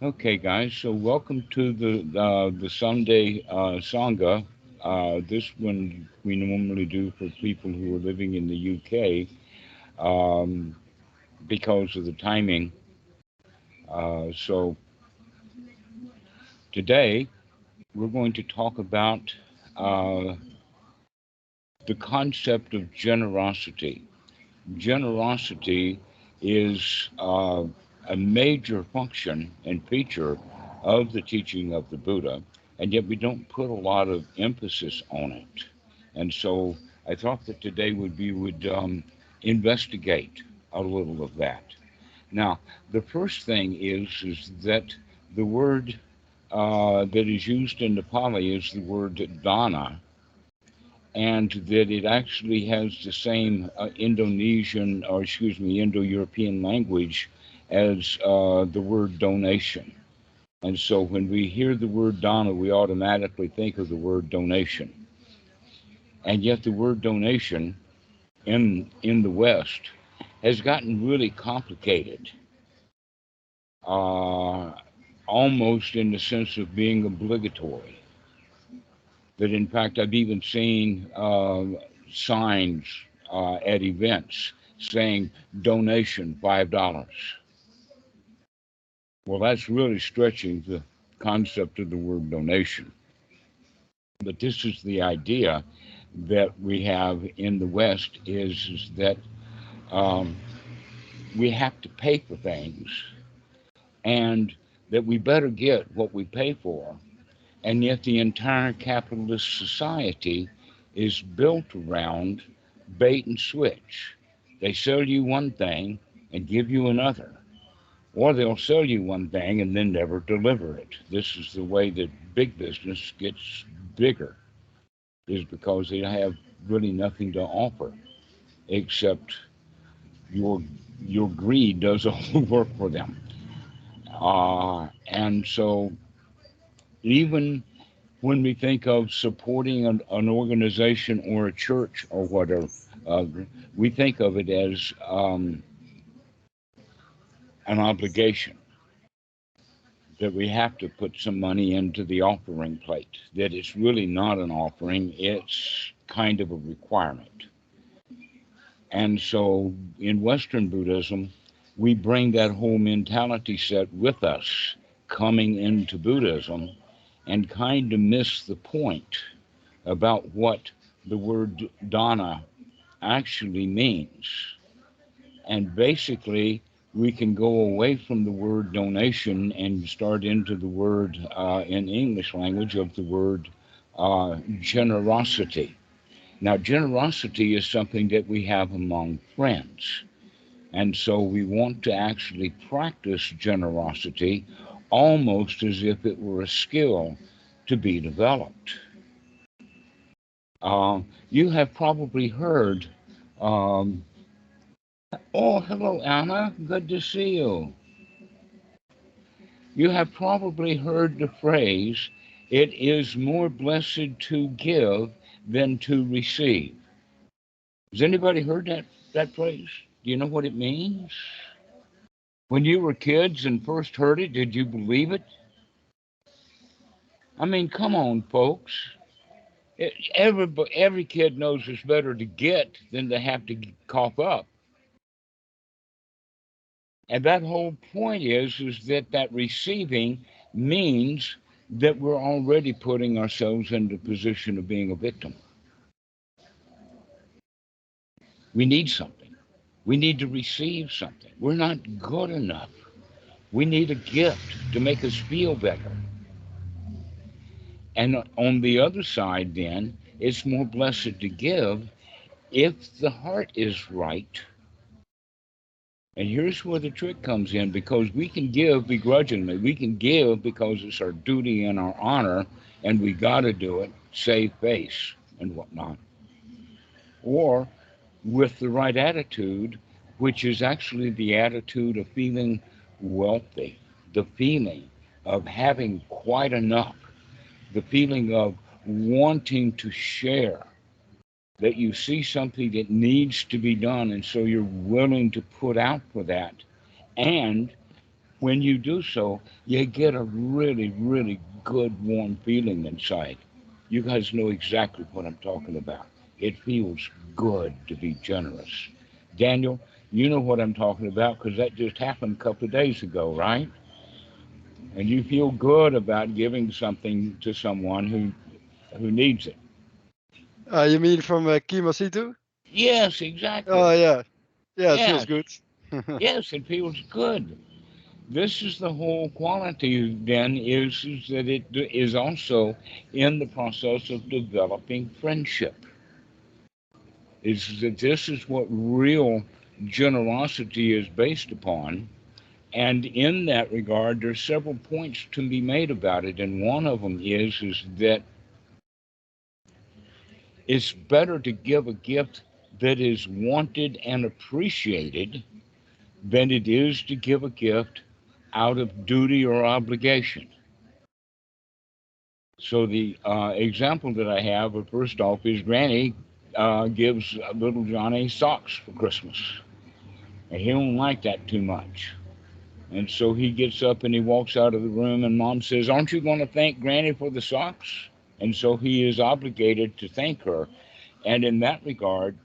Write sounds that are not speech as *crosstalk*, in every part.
Okay, guys. So welcome to the uh, the Sunday uh, sangha. Uh, this one we normally do for people who are living in the UK um, because of the timing. Uh, so today we're going to talk about uh, the concept of generosity. Generosity is uh, a major function and feature of the teaching of the Buddha, and yet we don't put a lot of emphasis on it. And so I thought that today would be would um, investigate a little of that. Now, the first thing is is that the word uh, that is used in the Pali is the word dana, and that it actually has the same uh, Indonesian, or excuse me, Indo European language as uh, the word donation. And so when we hear the word dana, we automatically think of the word donation. And yet the word donation in, in the West has gotten really complicated, uh, almost in the sense of being obligatory. That in fact, I've even seen uh, signs uh, at events saying donation $5. Well, that's really stretching the concept of the word donation. But this is the idea that we have in the West is, is that um, we have to pay for things and that we better get what we pay for. And yet the entire capitalist society is built around bait and switch. They sell you one thing and give you another or they'll sell you one thing and then never deliver it. This is the way that big business gets bigger, is because they have really nothing to offer except your your greed does all *laughs* the work for them. Uh, and so even when we think of supporting an, an organization or a church or whatever, uh, we think of it as um, an obligation that we have to put some money into the offering plate, that it's really not an offering, it's kind of a requirement. And so in Western Buddhism, we bring that whole mentality set with us coming into Buddhism and kind of miss the point about what the word dana actually means. And basically, we can go away from the word donation and start into the word uh, in English language of the word uh, generosity. Now, generosity is something that we have among friends. And so we want to actually practice generosity almost as if it were a skill to be developed. Uh, you have probably heard um, Oh, hello, Anna. Good to see you. You have probably heard the phrase, it is more blessed to give than to receive. Has anybody heard that, that phrase? Do you know what it means? When you were kids and first heard it, did you believe it? I mean, come on, folks. every, every kid knows it's better to get than to have to cough up. And that whole point is, is that that receiving means that we're already putting ourselves in the position of being a victim. We need something. We need to receive something. We're not good enough. We need a gift to make us feel better. And on the other side, then, it's more blessed to give if the heart is right and here's where the trick comes in because we can give begrudgingly. We can give because it's our duty and our honor, and we got to do it, save face and whatnot. Or with the right attitude, which is actually the attitude of feeling wealthy, the feeling of having quite enough, the feeling of wanting to share that you see something that needs to be done, and so you're willing to put out for that. And when you do so, you get a really, really good, warm feeling inside. You guys know exactly what I'm talking about. It feels good to be generous. Daniel, you know what I'm talking about because that just happened a couple of days ago, right? And you feel good about giving something to someone who who needs it. Uh, you mean from uh, Kimasitu? Yes, exactly. Oh yeah, yeah, it Yes. feels good. *laughs* yes, it feels good. This is the whole quality. Then is, is that it is also in the process of developing friendship. Is that this is what real generosity is based upon, and in that regard, there's several points to be made about it, and one of them is is that it's better to give a gift that is wanted and appreciated than it is to give a gift out of duty or obligation. So the uh, example that I have, uh, first off, is Granny uh, gives little Johnny socks for Christmas, and he don't like that too much. And so he gets up and he walks out of the room, and Mom says, "Aren't you going to thank Granny for the socks?" And so he is obligated to thank her, and in that regard,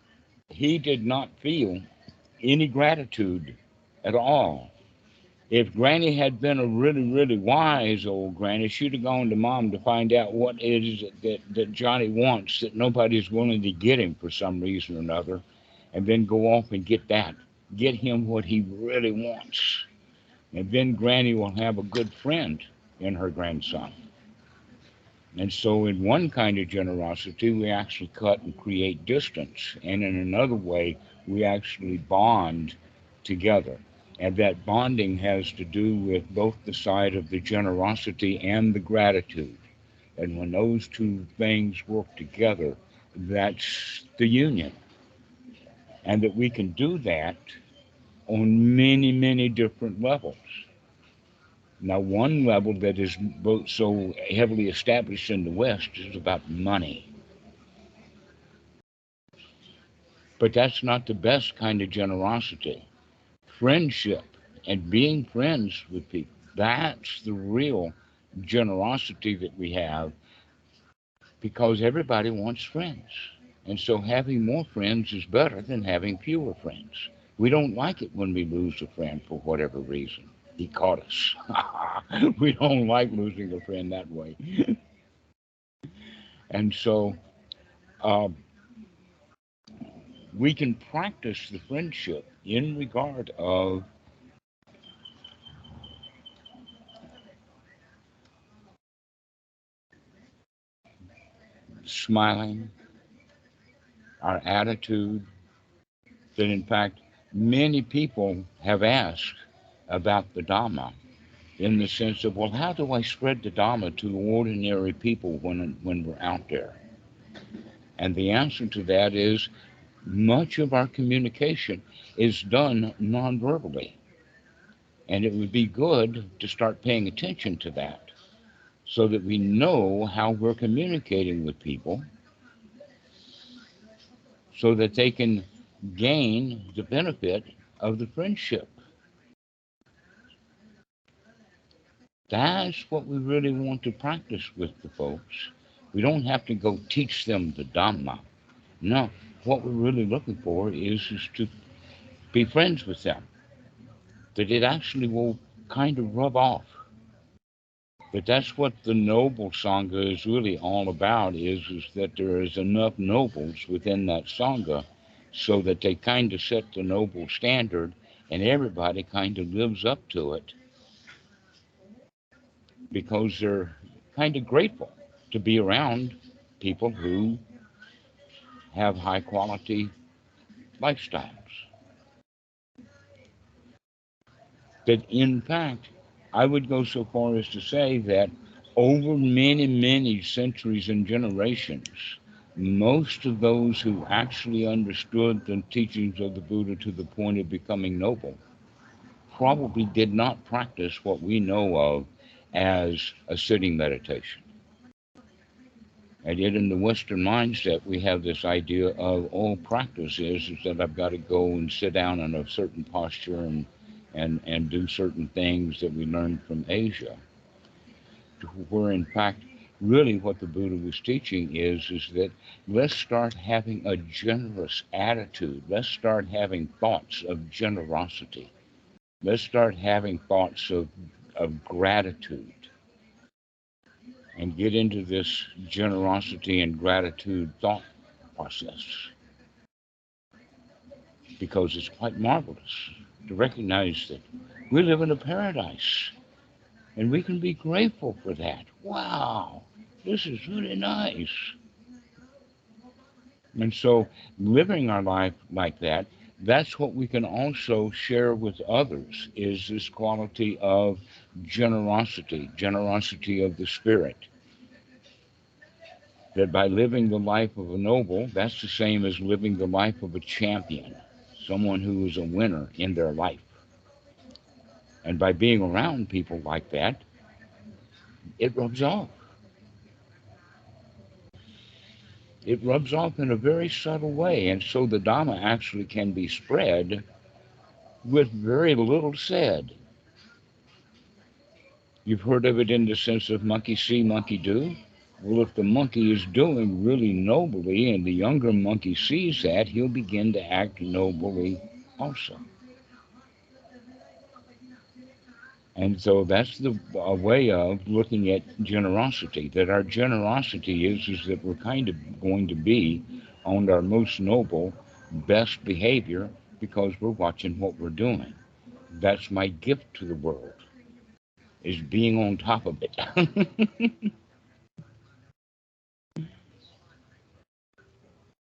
he did not feel any gratitude at all. If Granny had been a really, really wise old Granny, she'd have gone to Mom to find out what it is that, that Johnny wants that nobody's willing to get him for some reason or another, and then go off and get that. Get him what he really wants. And then Granny will have a good friend in her grandson. And so, in one kind of generosity, we actually cut and create distance. And in another way, we actually bond together. And that bonding has to do with both the side of the generosity and the gratitude. And when those two things work together, that's the union. And that we can do that on many, many different levels. Now, one level that is both so heavily established in the West is about money. But that's not the best kind of generosity. Friendship and being friends with people, that's the real generosity that we have because everybody wants friends. And so having more friends is better than having fewer friends. We don't like it when we lose a friend for whatever reason. He caught us. *laughs* we don't like losing a friend that way. and so um, we can practice the friendship in regard of smiling, our attitude, that in fact many people have asked about the Dhamma in the sense of, well, how do I spread the Dhamma to ordinary people when, when we're out there? And the answer to that is much of our communication is done non-verbally. And it would be good to start paying attention to that so that we know how we're communicating with people so that they can gain the benefit of the friendship. That's what we really want to practice with the folks. We don't have to go teach them the Dhamma. No, what we're really looking for is, is to be friends with them. That it actually will kind of rub off. But that's what the noble sangha is really all about is, is that there is enough nobles within that sangha so that they kind of set the noble standard and everybody kind of lives up to it because they're kind of grateful to be around people who have high quality lifestyles. That in fact, I would go so far as to say that over many, many centuries and generations, most of those who actually understood the teachings of the Buddha to the point of becoming noble probably did not practice what we know of as a sitting meditation. And yet, in the Western mindset, we have this idea of all practice is, is that I've got to go and sit down in a certain posture and, and, and do certain things that we learned from Asia. Where, in fact, really what the Buddha was teaching is, is that let's start having a generous attitude. Let's start having thoughts of generosity. Let's start having thoughts of, of gratitude and get into this generosity and gratitude thought process because it's quite marvelous to recognize that we live in a paradise and we can be grateful for that. Wow, this is really nice. And so, living our life like that, that's what we can also share with others is this quality of generosity, generosity of the spirit. That by living the life of a noble, that's the same as living the life of a champion, someone who is a winner in their life. And by being around people like that, it rubs off. It rubs off in a very subtle way. And so the Dhamma actually can be spread with very little said. You've heard of it in the sense of monkey see, monkey do. Well, if the monkey is doing really nobly and the younger monkey sees that, he'll begin to act nobly also. And so that's the a way of looking at generosity. That our generosity is is that we're kind of going to be on our most noble, best behavior because we're watching what we're doing. That's my gift to the world. Is being on top of it. *laughs*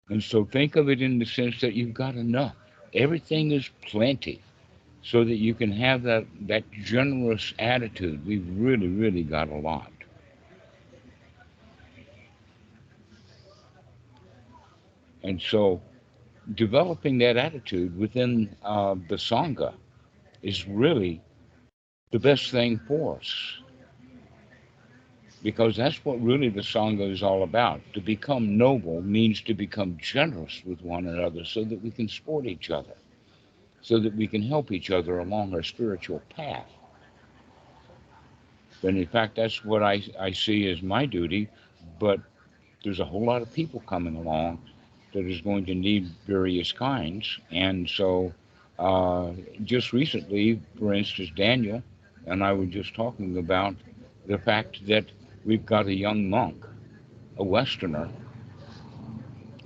and so think of it in the sense that you've got enough. Everything is plenty so that you can have that, that generous attitude. We've really, really got a lot. And so developing that attitude within uh, the Sangha is really the best thing for us. Because that's what really the Sangha is all about. To become noble means to become generous with one another so that we can support each other so that we can help each other along our spiritual path. And in fact, that's what I, I see as my duty, but there's a whole lot of people coming along that is going to need various kinds. And so, uh, just recently, for instance, Daniel and I was just talking about the fact that we've got a young monk, a Westerner,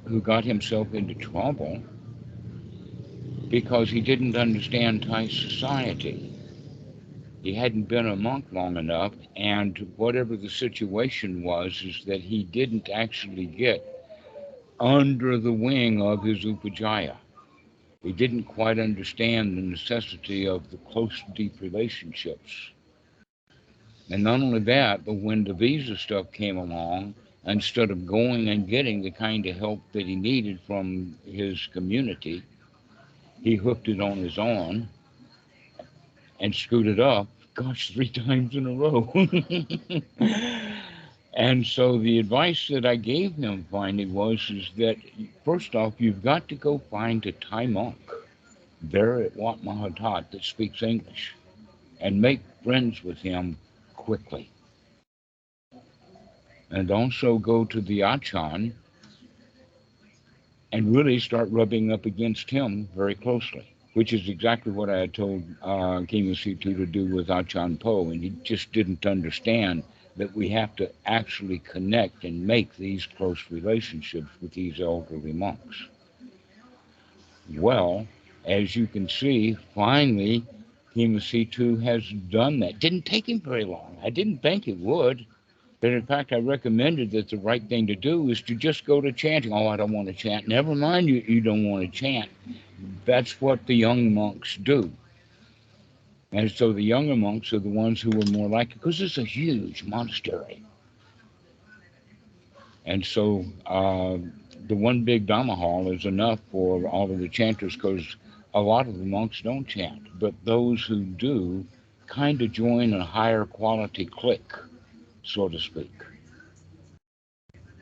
who got himself into trouble because he didn't understand Thai society. He hadn't been a monk long enough, and whatever the situation was, is that he didn't actually get under the wing of his upajjhaya. He didn't quite understand the necessity of the close, deep relationships. And not only that, but when the visa stuff came along, instead of going and getting the kind of help that he needed from his community, he hooked it on his own and screwed it up, gosh, three *laughs* times in a row. *laughs* and so the advice that I gave them finally was is that first off, you've got to go find a Thai monk there at Wat Mahatat that speaks English and make friends with him quickly. And also go to the Achan and really start rubbing up against him very closely, which is exactly what I had told uh, Kima Situ to do with Achan Po, and he just didn't understand that we have to actually connect and make these close relationships with these elderly monks. Well, as you can see, finally, Kima Situ has done that. Didn't take him very long. I didn't think it would. But in fact, I recommended that the right thing to do is to just go to chanting. Oh, I don't want to chant. Never mind, you, you don't want to chant. That's what the young monks do. And so the younger monks are the ones who are more like, because it's a huge monastery. And so uh, the one big Dhamma hall is enough for all of the chanters because a lot of the monks don't chant. But those who do kind of join a higher quality clique so to speak.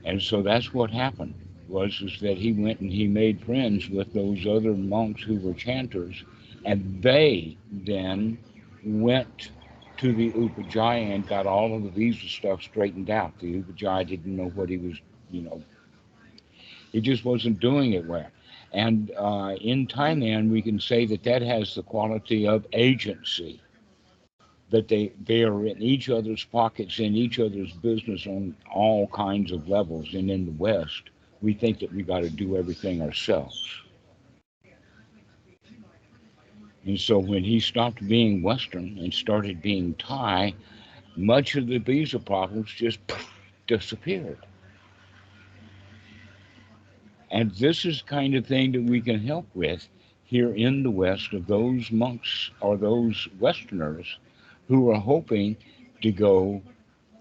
And so that's what happened was is that he went and he made friends with those other monks who were chanters, and they then went to the Upajjhaya and got all of the visa stuff straightened out. The Upajjhaya didn't know what he was, you know, he just wasn't doing it well. And uh, in Thailand, we can say that that has the quality of agency that they, they are in each other's pockets, in each other's business on all kinds of levels. And in the West, we think that we got to do everything ourselves. And so when he stopped being Western and started being Thai, much of the visa problems just *laughs* disappeared. And this is kind of thing that we can help with here in the West of those monks or those Westerners who are hoping to go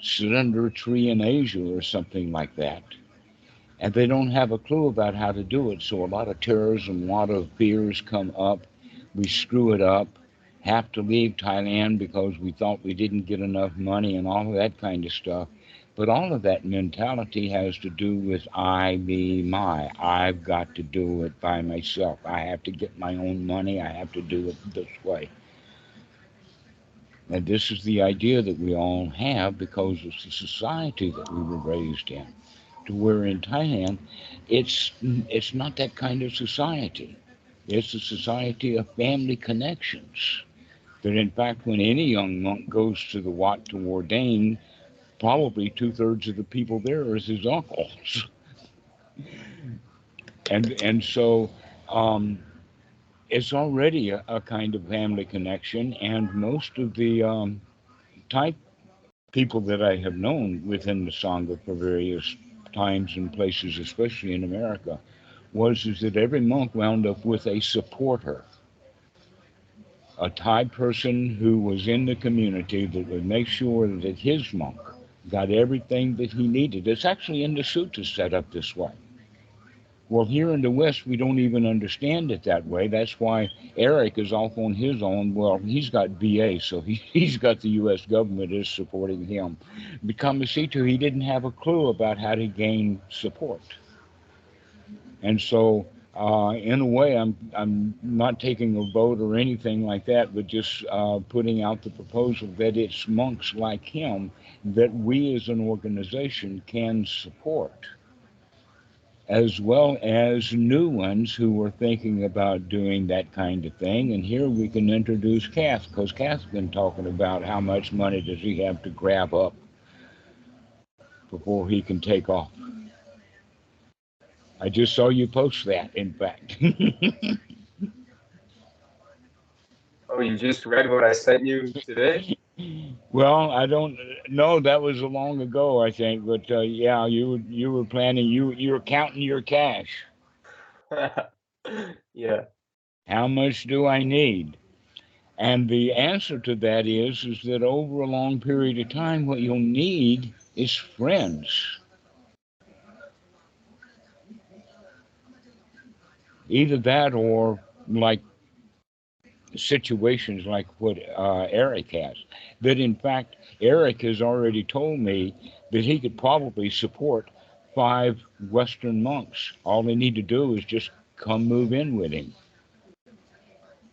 sit under a tree in Asia or something like that. And they don't have a clue about how to do it. So a lot of terrorism, a lot of fears come up. We screw it up, have to leave Thailand because we thought we didn't get enough money and all of that kind of stuff. But all of that mentality has to do with I, me, my. I've got to do it by myself. I have to get my own money. I have to do it this way. And this is the idea that we all have because it's the society that we were raised in. To where in Thailand, it's it's not that kind of society. It's a society of family connections. That in fact, when any young monk goes to the Wat to ordain, probably two thirds of the people there is his uncles. and and so um, it's already a, a, kind of family connection, and most of the um, Thai people that I have known within the Sangha for various times and places, especially in America, was is that every monk wound up with a supporter, a Thai person who was in the community that would make sure that his monk got everything that he needed. It's actually in the suttas set up this way. Well, here in the West, we don't even understand it that way. That's why Eric is off on his own. Well, he's got VA, so he, *laughs* he's got the U.S. government is supporting him. But Kamasito, he didn't have a clue about how to gain support. And so, uh, in a way, I'm, I'm not taking a vote or anything like that, but just uh, putting out the proposal that it's monks like him that we as an organization can support as well as new ones who are thinking about doing that kind of thing. And here we can introduce Kath, because Kath's been talking about how much money does he have to grab up before he can take off. I just saw you post that, in fact. *laughs* oh, you just read what I sent you today? Well, I don't know. That was a long ago, I think. But uh, yeah, you you were planning. You you were counting your cash. *laughs* yeah. How much do I need? And the answer to that is is that over a long period of time, what you'll need is friends. Either that or like situations like what uh, Eric has. That in fact, Eric has already told me that he could probably support five Western monks. All they need to do is just come move in with him.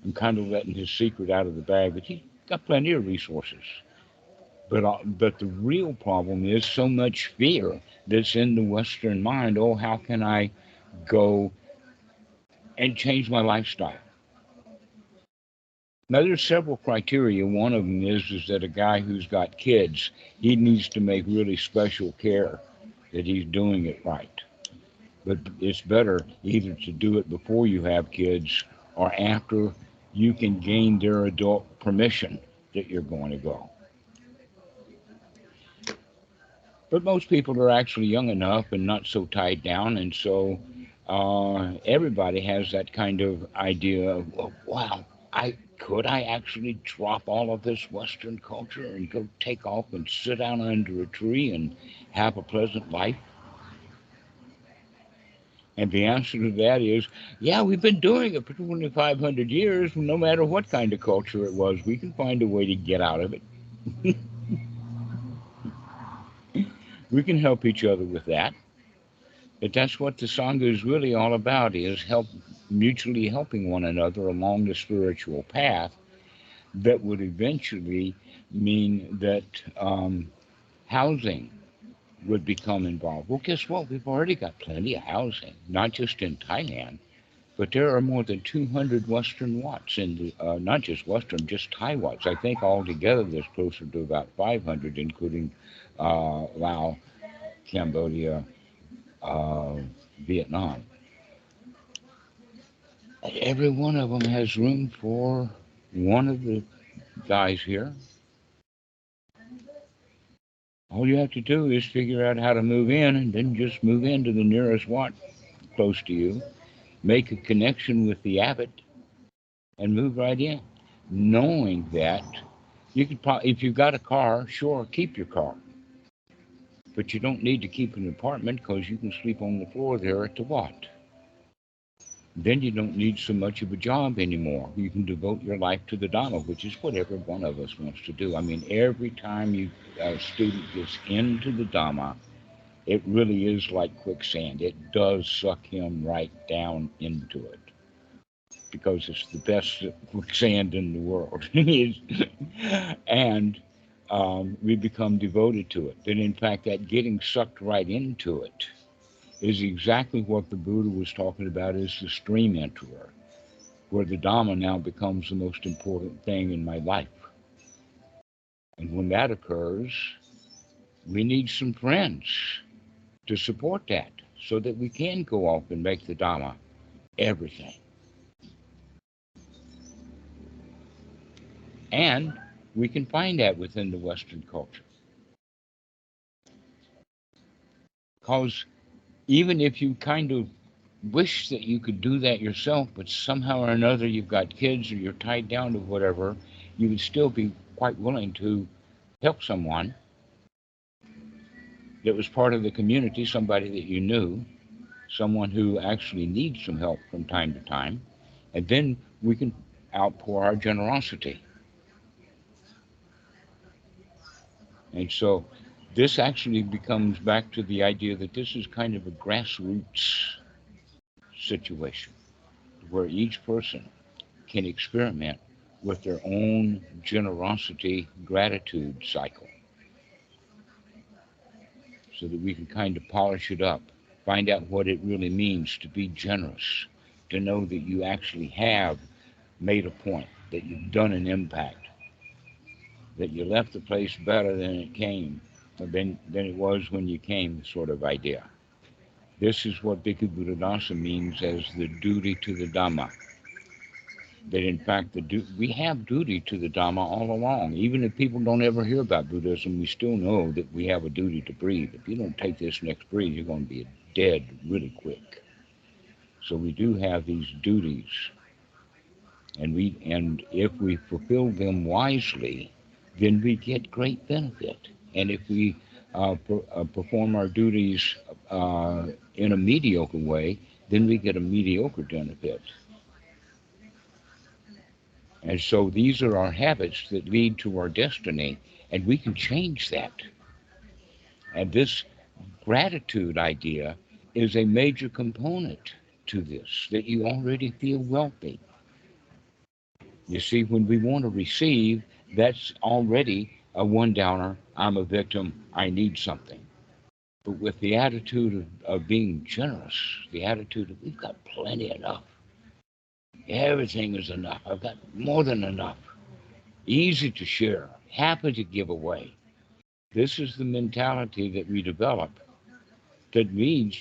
I'm kind of letting his secret out of the bag, but he's got plenty of resources. But, uh, but the real problem is so much fear that's in the Western mind. Oh, how can I go and change my lifestyle? Now, there's several criteria. One of them is is that a guy who's got kids, he needs to make really special care that he's doing it right. But it's better either to do it before you have kids or after you can gain their adult permission that you're going to go. But most people are actually young enough and not so tied down, and so uh, everybody has that kind of idea of, well, wow, I could I actually drop all of this Western culture and go take off and sit down under a tree and have a pleasant life? And the answer to that is, yeah, we've been doing it for 2,500 years. No matter what kind of culture it was, we can find a way to get out of it. *laughs* we can help each other with that. But that's what the Sangha is really all about is help mutually helping one another along the spiritual path that would eventually mean that um, housing would become involved. Well, guess what? We've already got plenty of housing, not just in Thailand, but there are more than 200 Western Wats in the, uh, not just Western, just Thai Wats. I think altogether there's closer to about 500, including uh, Laos, Cambodia, uh, Vietnam. Every one of them has room for one of the guys here. All you have to do is figure out how to move in and then just move into the nearest Wat close to you, make a connection with the abbot, and move right in, knowing that you could, if you've got a car, sure, keep your car. But you don't need to keep an apartment because you can sleep on the floor there at the Wat then you don't need so much of a job anymore. You can devote your life to the Dharma, which is what every one of us wants to do. I mean, every time you a student gets into the Dharma, it really is like quicksand. It does suck him right down into it because it's the best quicksand in the world. *laughs* and um, we become devoted to it. And in fact, that getting sucked right into it is exactly what the Buddha was talking about as the stream enterer, where the Dhamma now becomes the most important thing in my life. And when that occurs, we need some friends to support that so that we can go off and make the Dhamma everything. And we can find that within the Western culture. Because even if you kind of wish that you could do that yourself, but somehow or another you've got kids or you're tied down to whatever, you would still be quite willing to help someone that was part of the community, somebody that you knew, someone who actually needs some help from time to time, and then we can outpour our generosity. And so this actually becomes back to the idea that this is kind of a grassroots situation where each person can experiment with their own generosity gratitude cycle so that we can kind of polish it up find out what it really means to be generous to know that you actually have made a point that you've done an impact that you left the place better than it came than, than it was when you came sort of idea. This is what Bhikkhu Buddhadasa means as the duty to the Dhamma. That in fact, the du- we have duty to the Dhamma all along. Even if people don't ever hear about Buddhism, we still know that we have a duty to breathe. If you don't take this next breath, you're going to be dead really quick. So we do have these duties, and we and if we fulfill them wisely, then we get great benefit. And if we uh, per, uh, perform our duties uh, in a mediocre way, then we get a mediocre benefit. And so these are our habits that lead to our destiny, and we can change that. And this gratitude idea is a major component to this, that you already feel wealthy. You see, when we want to receive, that's already a one downer. I'm a victim. I need something. But with the attitude of, of being generous, the attitude of we've got plenty enough. Everything is enough. I've got more than enough. Easy to share, happy to give away. This is the mentality that we develop that leads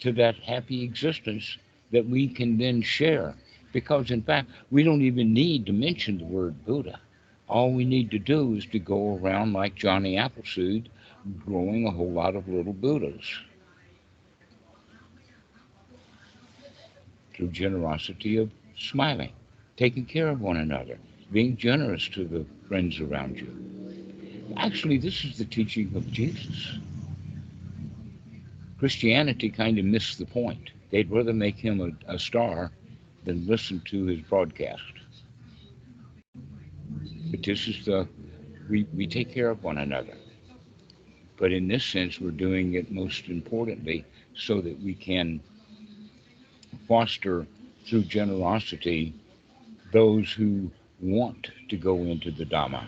to that happy existence that we can then share. Because, in fact, we don't even need to mention the word Buddha. All we need to do is to go around like Johnny Appleseed, growing a whole lot of little Buddhas. Through generosity of smiling, taking care of one another, being generous to the friends around you. Actually, this is the teaching of Jesus. Christianity kind of missed the point. They'd rather make him a, a star than listen to his broadcast. But this is the, we, we take care of one another. But in this sense, we're doing it most importantly so that we can foster through generosity those who want to go into the Dhamma.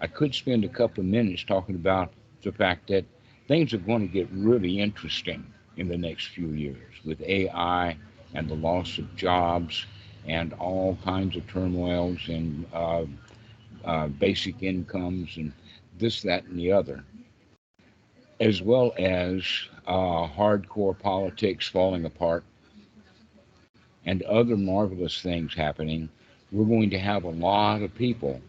I could spend a couple of minutes talking about the fact that things are going to get really interesting in the next few years with AI and the loss of jobs and all kinds of turmoils and uh, uh, basic incomes and this, that, and the other, as well as uh, hardcore politics falling apart and other marvelous things happening. We're going to have a lot of people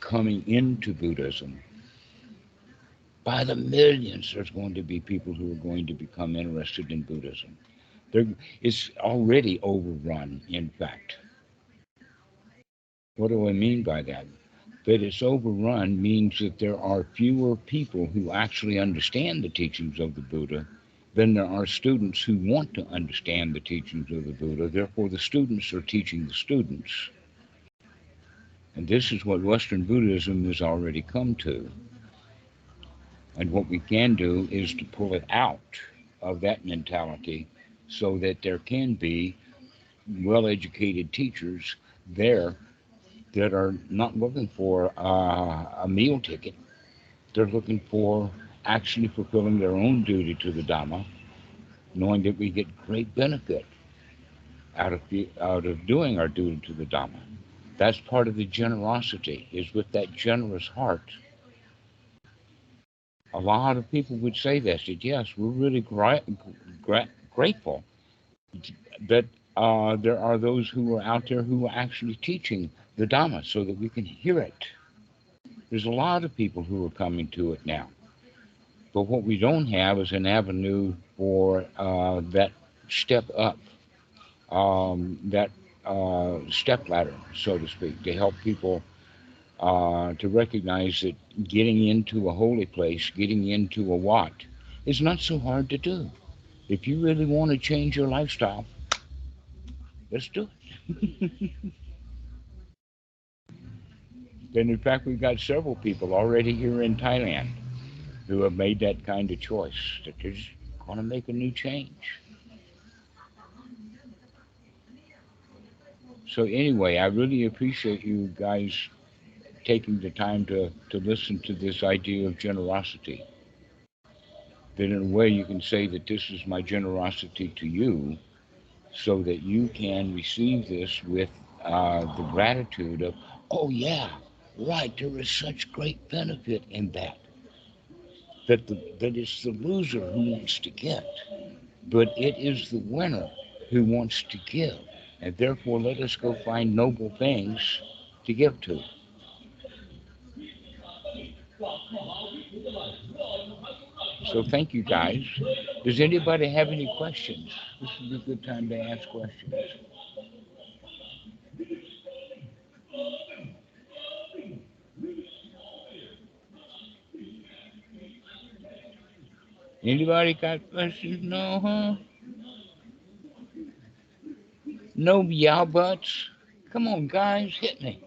coming into Buddhism. By the millions, there's going to be people who are going to become interested in Buddhism. There, it's already overrun, in fact. What do I mean by that? That it's overrun means that there are fewer people who actually understand the teachings of the Buddha than there are students who want to understand the teachings of the Buddha. Therefore, the students are teaching the students. And this is what Western Buddhism has already come to. And what we can do is to pull it out of that mentality so that there can be well educated teachers there that are not looking for uh, a meal ticket. They're looking for actually fulfilling their own duty to the Dhamma, knowing that we get great benefit out of, the, out of doing our duty to the Dhamma. That's part of the generosity, is with that generous heart. A lot of people would say this, that yes, we're really gra- gra- grateful that uh, there are those who are out there who are actually teaching the Dhamma so that we can hear it. There's a lot of people who are coming to it now. But what we don't have is an avenue for uh, that step up, um, that uh, step ladder, so to speak, to help people uh, to recognize that getting into a holy place, getting into a wat, is not so hard to do. If you really want to change your lifestyle, let's do it. *laughs* and in fact, we've got several people already here in Thailand who have made that kind of choice that they're just going to make a new change. So anyway, I really appreciate you guys taking the time to, to listen to this idea of generosity. That in a way you can say that this is my generosity to you so that you can receive this with uh, the gratitude of, oh yeah, right, there is such great benefit in that. That, the, that it's the loser who wants to get, but it is the winner who wants to give. And therefore, let us go find noble things to give to. So thank you guys. Does anybody have any questions? This is a good time to ask questions. Anybody got questions? No, huh? No yeah buts? Come on, guys, hit me.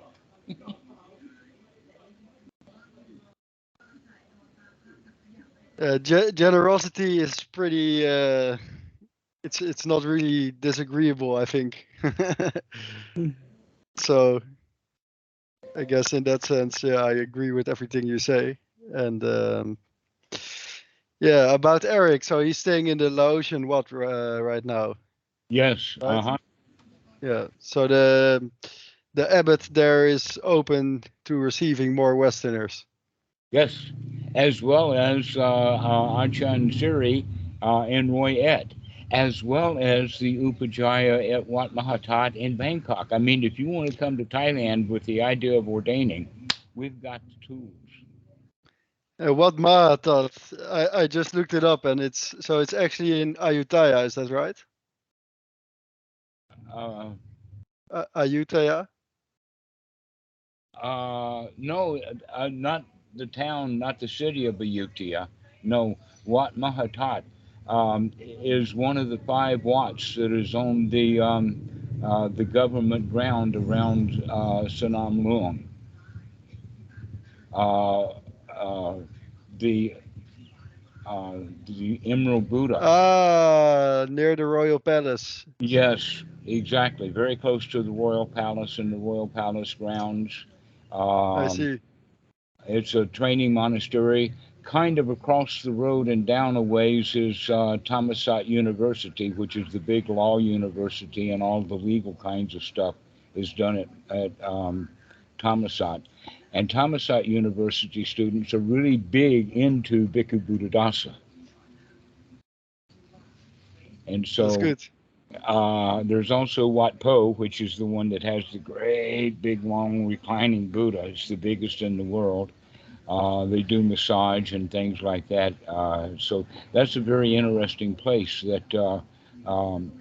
Uh, ge- generosity is pretty. Uh, it's it's not really disagreeable, I think. *laughs* so, I guess in that sense, yeah, I agree with everything you say. And um, yeah, about Eric. So he's staying in the Laotian wat uh, right now? Yes. Right. Uh huh. Yeah. So the the abbot there is open to receiving more Westerners. Yes. As well as uh, uh, Achan Siri uh, and Roi Et, as well as the Upajjhaya at Wat Mahatat in Bangkok. I mean, if you want to come to Thailand with the idea of ordaining, we've got the tools. Uh, Wat Mahatat? I, I just looked it up and it's so it's actually in Ayutthaya, is that right? Uh, Uh, Ayutthaya? uh, no, uh, not the town, not the city of Ayutthaya. No, Wat Mahatat um, is one of the five Wats that is on the um, uh, the government ground around uh, Sanam Luang. Uh, uh, the uh, the Emerald Buddha. Ah, near the royal palace. Yes, exactly. Very close to the Royal Palace and the Royal Palace grounds. Um, I see. It's a training monastery. Kind of across the road and down a ways is uh, University, which is the big law university, and all the legal kinds of stuff is done at, at um. And Thammasat University students are really big into Bhikkhu Buddhadasa. And so That's good. Uh, there's also Wat Po, which is the one that has the great big long reclining Buddha. It's the biggest in the world. Uh, they do massage and things like that. Uh, so that's a very interesting place that uh, um,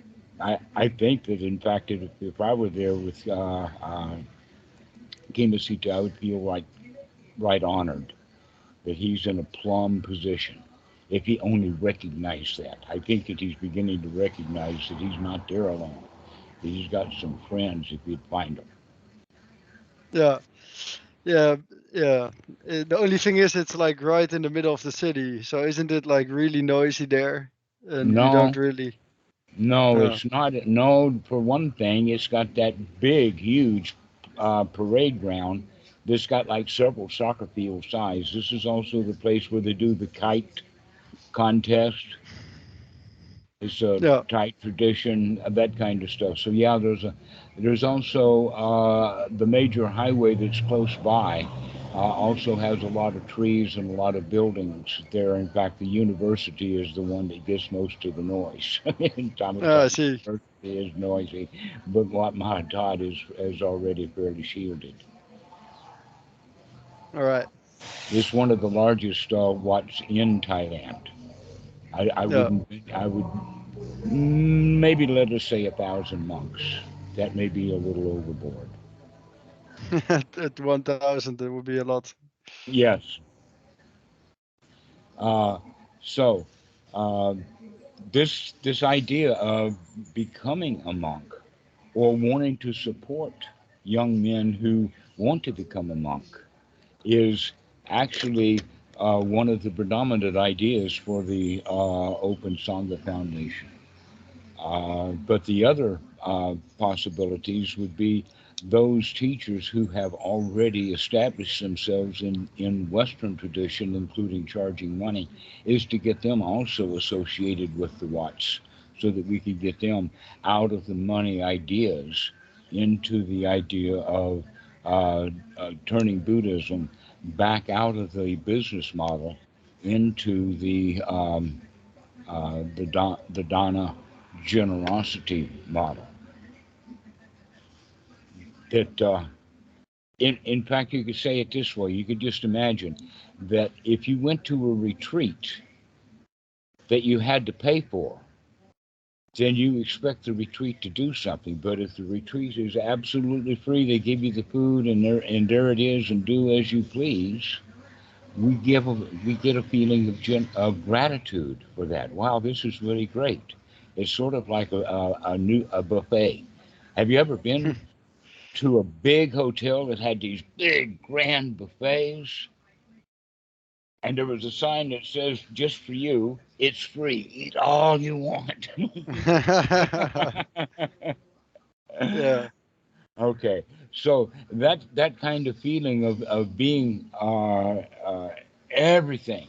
I, I think that in fact if, if I were there with uh, uh, I would feel like right honored that he's in a plum position if he only recognized that. I think that he's beginning to recognize that he's not there alone. That he's got some friends if he'd find them. Yeah, yeah, yeah. Uh, The only thing is, it's like right in the middle of the city. So isn't it like really noisy there? And No. you don't really. No, Yeah. it's not. No, for one thing, it's got that big, huge uh, parade ground that's got like several soccer field size. This is also the place where they do the kite contest. It's a Yeah. tight tradition, uh, that kind of stuff. So yeah, there's a there's also uh, the major highway that's close by. Uh, also has a lot of trees and a lot of buildings there. In fact, the university is the one that gets most of the noise. *laughs* Thammasat Ah, I see. University is noisy, but Wat Mahatat is is already fairly shielded. All right. It's one of the largest uh, Wats in Thailand. I, I Yeah. wouldn't. I would mm, maybe let us say a thousand monks. That may be a little overboard. *laughs* at, at 1,000, it would be a lot. Yes. Uh, so, uh, this this idea of becoming a monk or wanting to support young men who want to become a monk is actually uh, one of the predominant ideas for the uh, Open Sangha Foundation. Uh, but the other uh, possibilities would be those teachers who have already established themselves in, in Western tradition, including charging money, is to get them also associated with the Wats so that we could get them out of the money ideas into the idea of uh, uh, turning Buddhism back out of the business model into the um, uh, the, da- the Dana generosity model. That uh, in, in fact you could say it this way. You could just imagine that if you went to a retreat that you had to pay for then you expect the retreat to do something but if the retreat is absolutely free they give you the food and there and there it is and do as you please we give a, we get a feeling of gen, of gratitude for that. Wow this is really great. It's sort of like a, a, a new a buffet. Have you ever been hmm. to a big hotel that had these big grand buffets. And there was a sign that says, just for you, it's free. Eat all you want. yeah. *laughs* Okay. So that that kind of feeling of, of being uh, uh, everything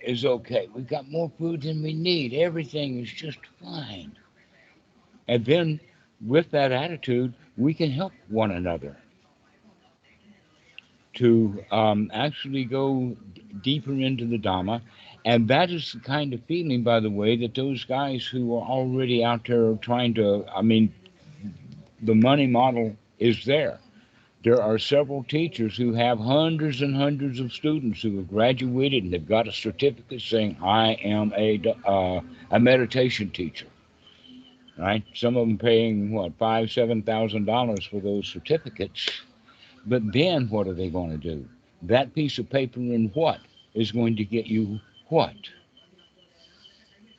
is okay. We've got more food than we need. Everything is just fine. And then with that attitude, we can help one another to um, actually go deeper into the Dhamma. And that is the kind of feeling, by the way, that those guys who are already out there trying to, I mean, the money model is there. There are several teachers who have hundreds and hundreds of students who have graduated and they've got a certificate saying, I am a, uh, a meditation teacher right? Some of them paying what five, seven thousand dollars for those certificates. But then what are they going to do? That piece of paper and what is going to get you what?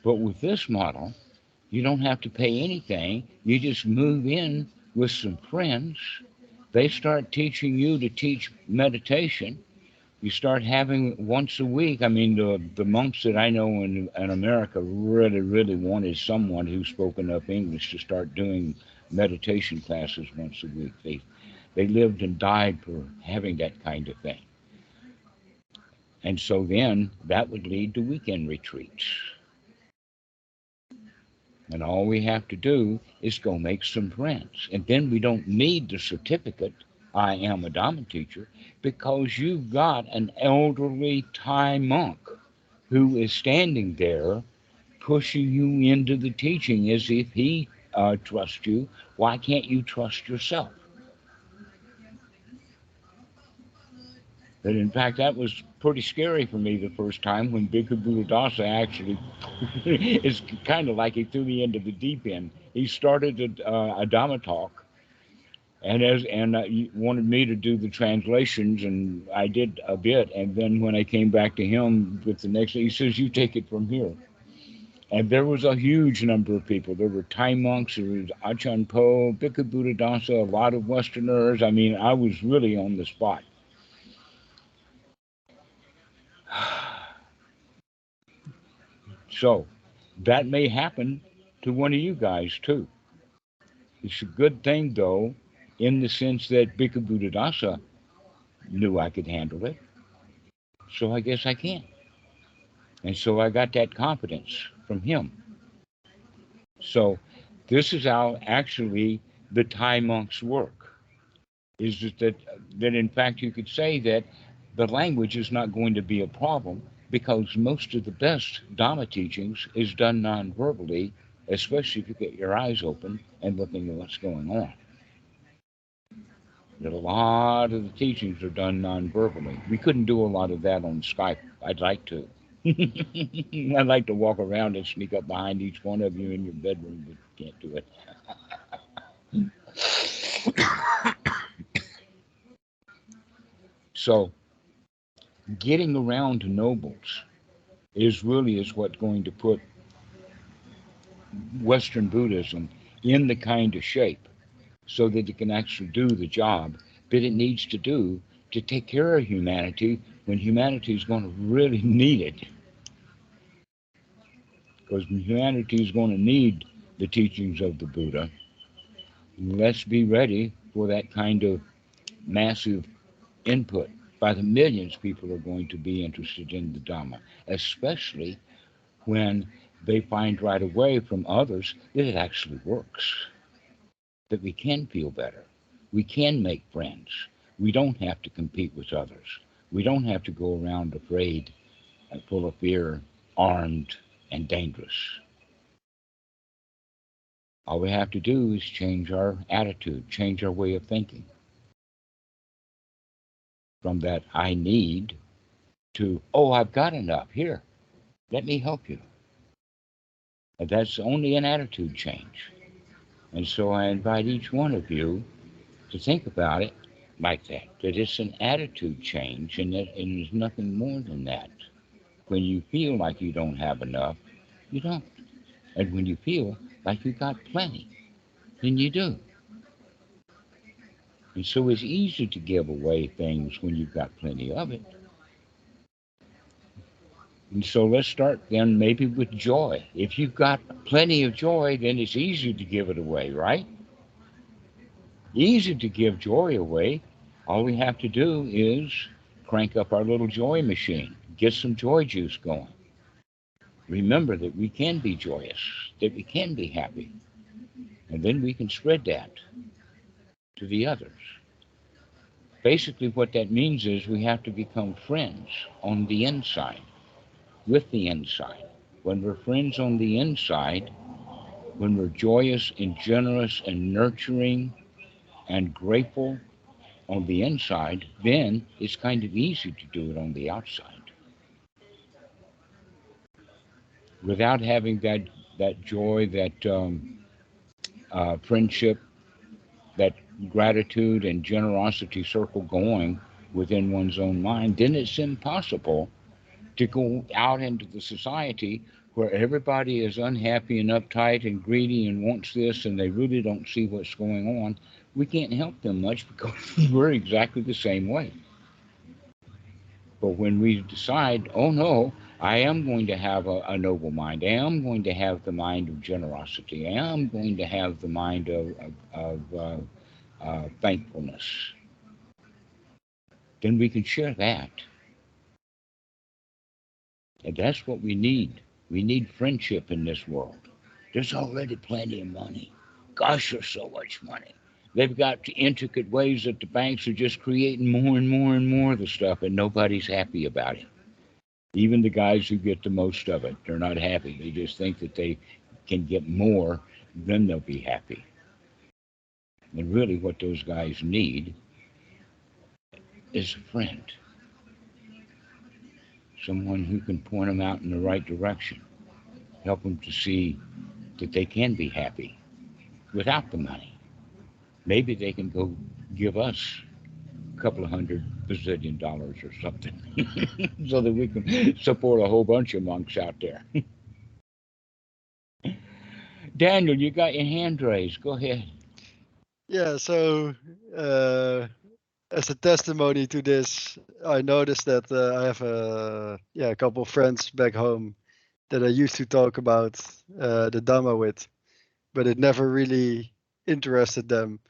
But with this model, you don't have to pay anything. You just move in with some friends. They start teaching you to teach meditation. you start having once a week. I mean, the the monks that I know in in America really, really wanted someone who spoke enough English to start doing meditation classes once a week. They they lived and died for having that kind of thing. And so then that would lead to weekend retreats. And all we have to do is go make some friends. And then we don't need the certificate, I am a Dharma teacher, because you've got an elderly Thai monk who is standing there pushing you into the teaching as if he uh, trusts you. Why can't you trust yourself? But in fact, that was pretty scary for me the first time when Bhikkhu Buddhadasa actually *laughs* is kind of like he threw me into the deep end. He started a, uh, a Dhamma talk, and as and uh, he wanted me to do the translations, and I did a bit. And then when I came back to him with the next, he says, "You take it from here." And there was a huge number of people. There were Thai monks, there was Achan Po, Bhikkhu Buddhadasa, a lot of Westerners. I mean, I was really on the spot. So that may happen to one of you guys too. It's a good thing though, in the sense that Bhikkhu Buddhadasa knew I could handle it. So I guess I can. And so I got that confidence from him. So this is how actually the Thai monks work. Is that that in fact you could say that the language is not going to be a problem because most of the best Dharma teachings is done non-verbally, especially if you get your eyes open and looking at what's going on. A lot of the teachings are done non-verbally. We couldn't do a lot of that on Skype. I'd like to. *laughs* I'd like to walk around and sneak up behind each one of you in your bedroom, but can't do it. *coughs* so getting around to nobles is really is what's going to put Western Buddhism in the kind of shape so that it can actually do the job that it needs to do to take care of humanity when humanity is going to really *laughs* need it. Because humanity is going to need the teachings of the Buddha. Let's be ready for that kind of massive input by the millions people are going to be interested in the Dhamma, especially when they find right away from others that it actually works, that we can feel better, we can make friends, we don't have to compete with others, we don't have to go around afraid and full of fear, armed and dangerous. All we have to do is change our attitude, change our way of thinking from that I need to, oh, I've got enough. Here, let me help you. And that's only an attitude change. And so I invite each one of you to think about it like that, that it's an attitude change and that and there's nothing more than that. When you feel like you don't have enough, you don't. And when you feel like you got plenty, then you do. And so it's easy to give away things when you've got plenty of it. And so let's start then maybe with joy. If you've got plenty of joy, then it's easy to give it away, right? Easy to give joy away. All we have to do is crank up our little joy machine, get some joy juice going. Remember that we can be joyous, that we can be happy. And then we can spread that to the others. Basically, what that means is we have to become friends on the inside, with the inside. When we're friends on the inside, when we're joyous and generous and nurturing and grateful on the inside, then it's kind of easy to do it on the outside. Without having that that joy, that um, uh, friendship, that gratitude and generosity circle going within one's own mind, then it's impossible to go out into the society where everybody is unhappy and uptight and greedy and wants this and they really don't see what's going on. We can't help them much *laughs* because we're exactly the same way. But when we decide, oh no, I am going to have a, a noble mind, I am going to have the mind of generosity, I am going to have the mind of, of, of uh, uh, thankfulness, then we can share that. And that's what we need. We need friendship in this world. There's already plenty of money. Gosh, there's so much money. They've got intricate ways that the banks are just creating more and more and more of the stuff, and nobody's happy about it. Even the guys who get the most of it, they're not happy. They just think that they can get more, then they'll be happy. And really, what those guys need is a friend someone who can point them out in the right direction, help them to see that they can be happy without the money. Maybe they can go give us a couple of hundred bazillion dollars or something *laughs* so that we can support a whole bunch of monks out there. *laughs* Daniel, you got your hand raised. Go ahead. Yeah, so uh, as a testimony to this, I noticed that uh, I have a yeah a couple of friends back home that I used to talk about uh, the Dhamma with, but it never really interested them.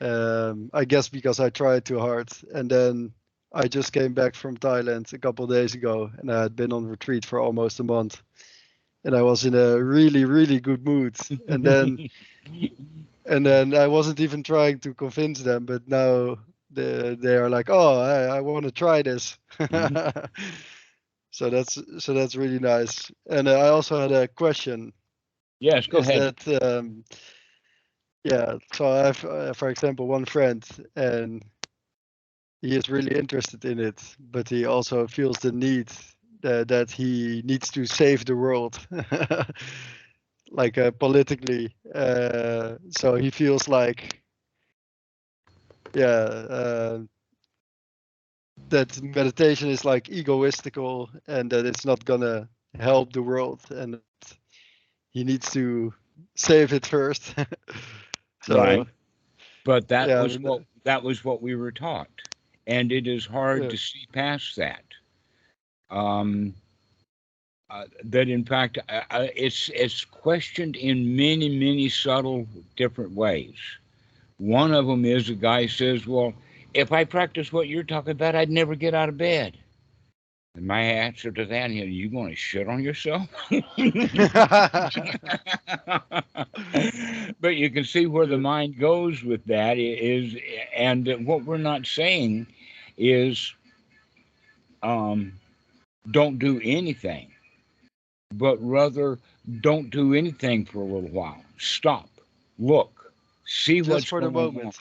Um, I guess because I tried too hard, and then I just came back from Thailand a couple of days ago, and I had been on retreat for almost a month, and I was in a really really good mood, *laughs* and then. *laughs* and then I wasn't even trying to convince them, but now they they are like, oh, I, I want to try this. *laughs* so that's so that's really nice. And uh, I also had a question. yes, go is ahead. That, um, yeah, so I have, uh, for example, one friend, and he is really interested in it, but he also feels the need that, that he needs to save the world, *laughs* like uh, politically. Uh, so he feels like yeah uh, that meditation is like egoistical and that it's not gonna help the world and he needs to save it first *laughs* so Right. But that Yeah, was what that was what we were taught, and it is hard Yeah. to see past that. Um, uh, that in fact uh, uh, it's it's questioned in many many subtle different ways. One of them is a guy says, "Well, if I practice what you're talking about, I'd never get out of bed." And my answer to that is, "You going to shit on yourself?" *laughs* but you can see where the mind goes with that is and what we're not saying is um don't do anything but rather don't do anything for a little while. Stop. Look. See what's just for the going on. Moment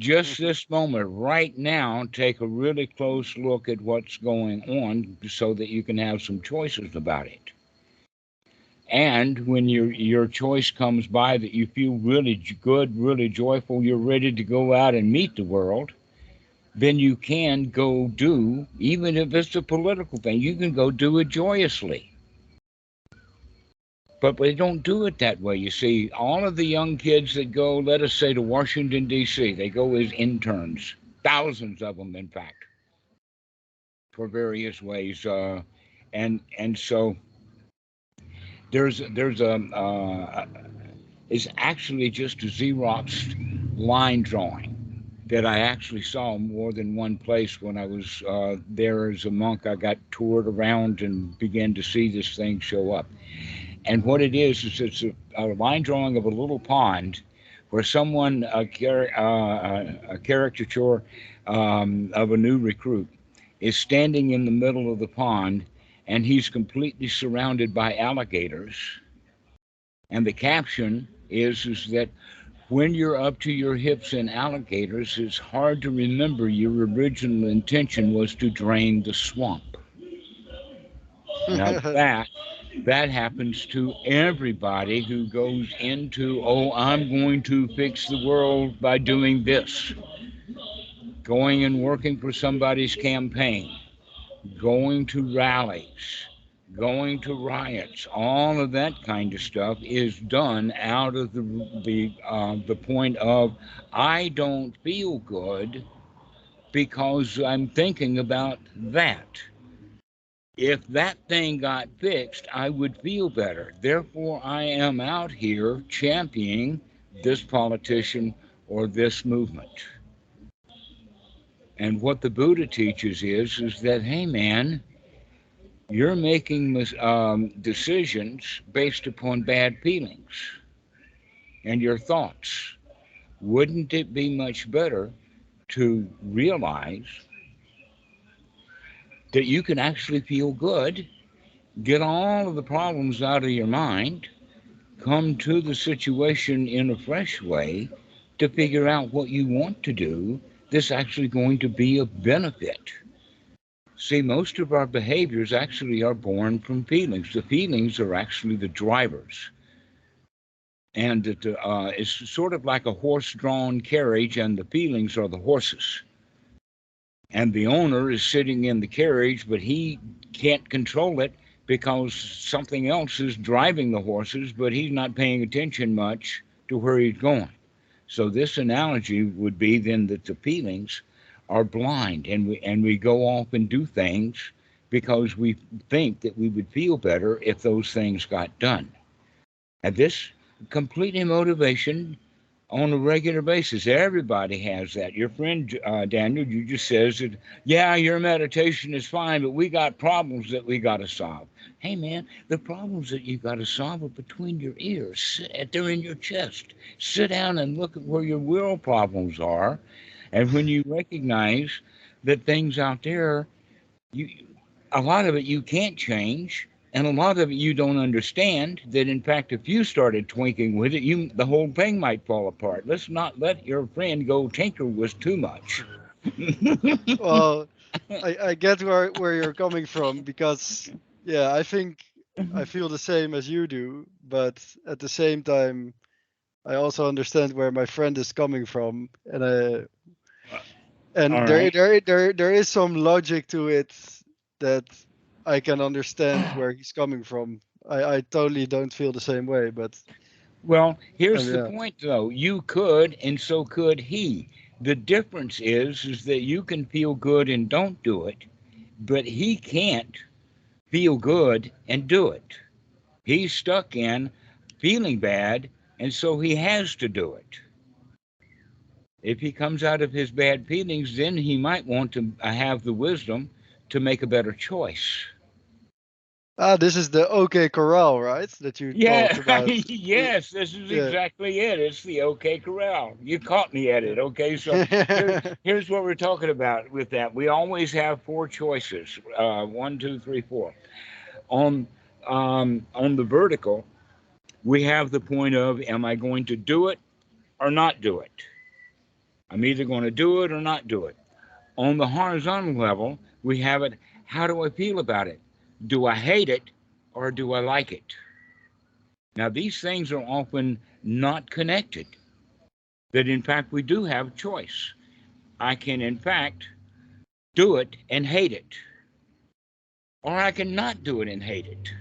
just mm-hmm. this moment right now take a really close look at what's going on so that you can have some choices about it. And when your your choice comes by that you feel really good really joyful you're ready to go out and meet the world then you can go do even if it's a political thing you can go do it joyously but they don't do it that way. You see, all of the young kids that go, let us say, to Washington, D.C., they go as interns, thousands of them, in fact, for various ways. Uh, and and so there's there's a uh, it's actually just a Xerox line drawing that I actually saw more than one place when I was uh, there as a monk. I got toured around and began to see this thing show up. And what it is is it's a, a line drawing of a little pond where someone a, uh, a, a caricature um, of a new recruit is standing in the middle of the pond and he's completely surrounded by alligators. And the caption is is that when you're up to your hips in alligators, it's hard to remember your original intention was to drain the swamp. Now *laughs* that that happens to everybody who goes into, oh, I'm going to fix the world by doing this. Going and working for somebody's campaign, going to rallies, going to riots, all of that kind of stuff is done out of the the uh, the point of I don't feel good, because I'm thinking about that. If that thing got fixed, I would feel better. Therefore, I am out here championing this politician or this movement. And what the Buddha teaches is, is that, hey man, you're making um, decisions based upon bad feelings and your thoughts. Wouldn't it be much better to realize that you can actually feel good, get all of the problems out of your mind, come to the situation in a fresh way to figure out what you want to do that's actually going to be of benefit. See, most of our behaviors actually are born from feelings. The feelings are actually the drivers. And it, uh, it's sort of like a horse drawn carriage, and the feelings are the horses. And the owner is sitting in the carriage, but he can't control it because something else is driving the horses, but he's not paying attention much to where he's going. So this analogy would be then that the feelings are blind and we and we go off and do things because we think that we would feel better if those things got done. And this complete motivation on a regular basis. Everybody has that. Your friend uh, Daniel, you just says that, yeah, your meditation is fine, but we got problems that we got to solve. Hey, man, the problems that you got to solve are between your ears. They're in your chest. Sit down and look at where your real problems are, and when you recognize that things out there, you a lot of it you can't change and a lot of it you don't understand that in fact if you started twinking with it you the whole thing might fall apart let's not let your friend go tinker with too much *laughs* well, I, I get where where you're coming from because yeah, I think I feel the same as you do, but at the same time, I also understand where my friend is coming from, and I and All there right. there there there is some logic to it that I can understand *sighs* where he's coming from. I I totally don't feel the same way, but well here's Oh, the point though. You could and so could he. The difference is is that you can feel good and don't do it but he can't feel good and do it. He's stuck in feeling bad and so he has to do it. If he comes out of his bad feelings then he might want to have the wisdom to make a better choice ah, this is the OK Corral, right? That you Yeah, talked about. *laughs* yes, this is Yeah. exactly it. It's the OK Corral. You caught me at it. Okay, so here- *laughs* here's what we're talking about with that. We always have four choices. Uh, one, two, three, four. On um, on the vertical, we have the point of: Am I going to do it or not do it? I'm either going to do it or not do it. On the horizontal level, we have it: How do I feel about it? Do I hate it or do I like it? Now, these things are often not connected. That in fact, we do have choice. I can, in fact, do it and hate it. Or I can not do it and hate it.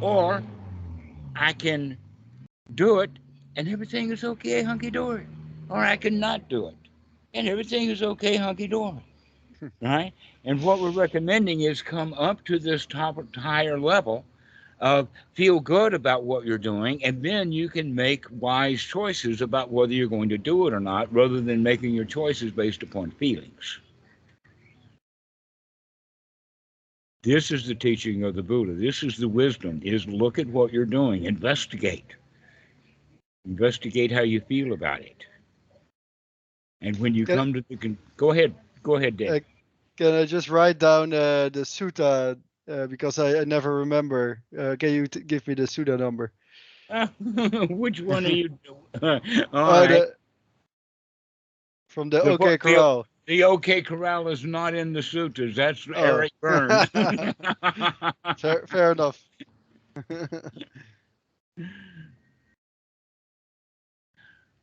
Or I can do it and everything is okay, hunky dory. Or I can not do it and everything is okay, hunky dory. Right? And what we're recommending is come up to this top higher level of feel good about what you're doing, and then you can make wise choices about whether you're going to do it or not, rather than making your choices based upon feelings. This is the teaching of the Buddha. This is the wisdom is look at what you're doing, investigate. Investigate how you feel about it. And when you come to the con- go ahead, go ahead, Dave. Can I just write down uh, the sutta uh, because I, I never remember? Uh, can you t- give me the sutta number? *laughs* Which one are you? *laughs* All Uh, right. from the The OK what- the- Corral. The OK Corral is not in the sutras. That's Oh. Eric *laughs* Berne's. Fair, fair enough.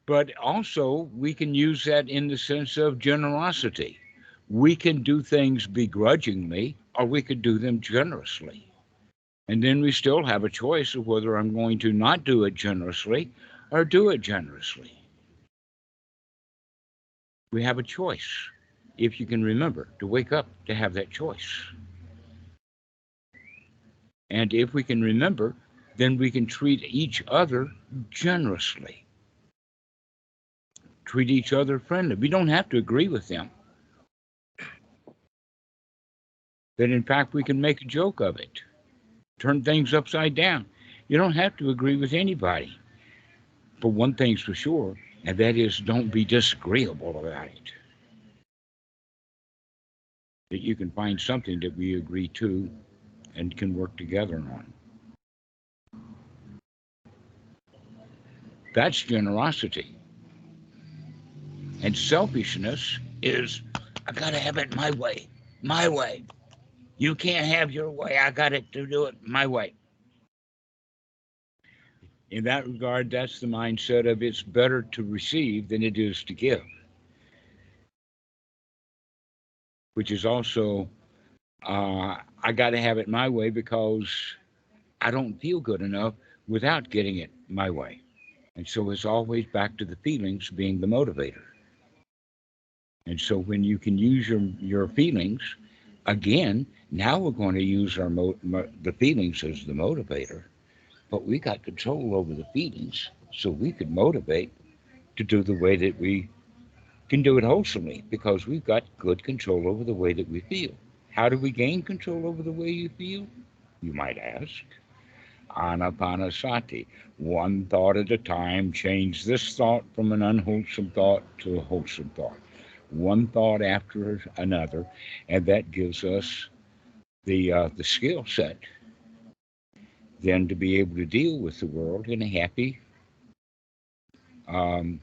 but also, we can use that in the sense of generosity. We can do things begrudgingly, or we could do them generously. And then we still have a choice of whether I'm going to not do it generously or do it generously. We have a choice. if you can remember to wake up to have that choice. And if we can remember, then we can treat each other generously. Treat each other friendly. We don't have to agree with them. That in fact we can make a joke of it, turn things upside down. You don't have to agree with anybody. But one thing's for sure, and that is don't be disagreeable about it. That you can find something that we agree to and can work together on. That's generosity. And selfishness is, I gotta have it my way, my way. You can't have your way. I got it to do it my way. In that regard, that's the mindset of it's better to receive than it is to give, which is also, uh, I got to have it my way because I don't feel good enough without getting it my way. And so it's always back to the feelings being the motivator. And so when you can use your, your feelings, again, now we're going to use our mo- mo- the feelings as the motivator, but we got control over the feelings, so we could motivate to do the way that we can do it wholesomely because we've got good control over the way that we feel. How do we gain control over the way you feel? You might ask. Anapanasati, one thought at a time, change this thought from an unwholesome thought to a wholesome thought. One thought after another, and that gives us the uh, the skill set then to be able to deal with the world in a happy, um,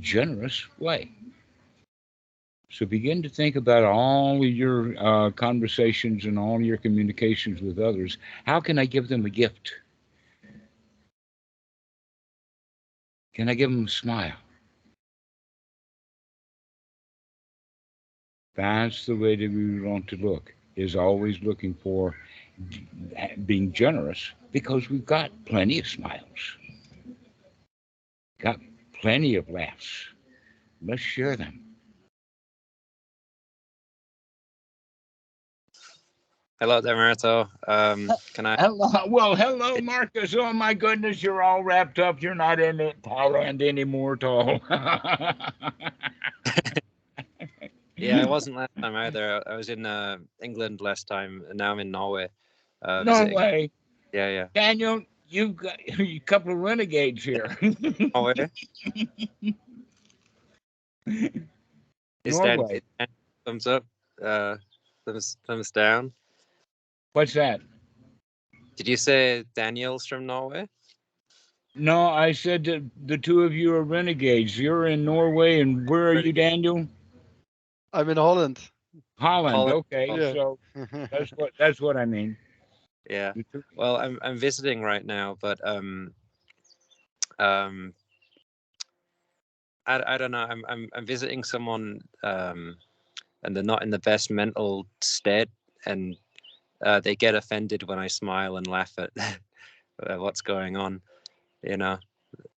generous way. So begin to think about all your uh, conversations and all your communications with others. How can I give them a gift? Can I give them a smile? That's the way that we want to look, is always looking for being generous because we've got plenty of smiles, got plenty of laughs. Let's share them. Hello, Dhammarato. Um, can I? Hello. Well, hello, Marcus. Oh my goodness, you're all wrapped up. You're not in it, Thailand anymore, at all. *laughs* Yeah, I *laughs* wasn't last time either. I was in uh, England last time, and now I'm in Norway. Uh, no visiting. Yeah, yeah. Daniel. You've got *laughs* a couple of renegades here. *laughs* Norway. Is Norway. Dan thumbs up? Uh, thumbs thumbs down. What's that? Did you say Daniel's from Norway? No, I said that the two of you are renegades. You're in Norway, and where are you, Daniel? I'm in Holland. Holland. Holland. Okay, Yeah. so *laughs* that's what that's what I mean. Yeah. Well, I'm I'm visiting right now, but um, um, I, I don't know. I'm I'm I'm visiting someone um, and they're not in the best mental state, and uh, they get offended when I smile and laugh at *laughs* uh, what's going on. You know.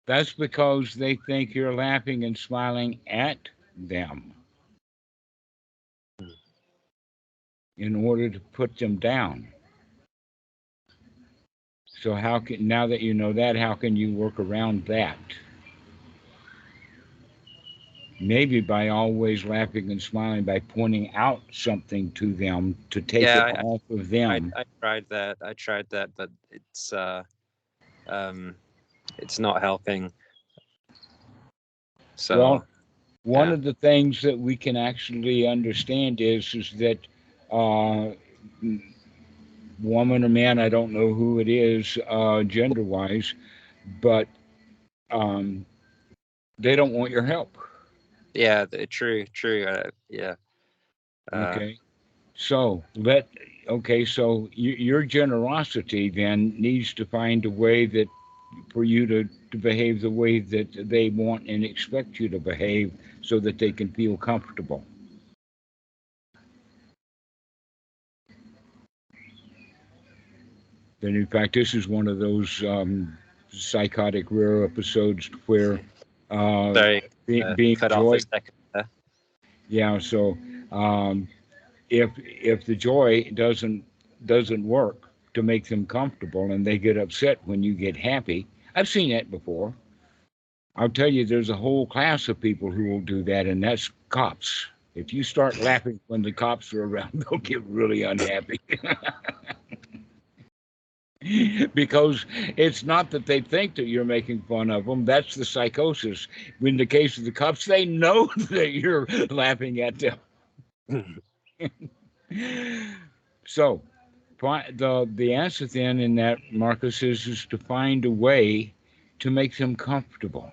That's because they think you're laughing and smiling at them in order to put them down. So how can now that you know that, how can you work around that? Maybe by always laughing and smiling by pointing out something to them to take Yeah, it I- off of I, them. I tried that. I tried that, but it's uh, um, it's not helping. So Well, one yeah. of the things that we can actually understand is is that uh, woman or man, I don't know who it is, uh, gender wise, but um, they don't want your help. yeah, true, true. Uh, yeah. Uh, Okay. So let okay. So your generosity then needs to find a way that for you to, to behave the way that they want and expect you to behave, so that they can feel comfortable. Then, in fact, this is one of those um, psychotic rare episodes where uh, Sorry, be- uh, being cut joy, off a second. there. Yeah, so um, if if the joy doesn't doesn't work to make them comfortable and they get upset when you get happy, I've seen that before. I'll tell you, there's a whole class of people who will do that, and that's cops. If you start laughing when the cops are around, *laughs* they'll get really unhappy. *laughs* *laughs* because it's not that they think that you're making fun of them. That's the psychosis. In the case of the cops, they know *laughs* that you're laughing at them. *laughs* so, the the answer then in that Marcus is is to find a way to make them comfortable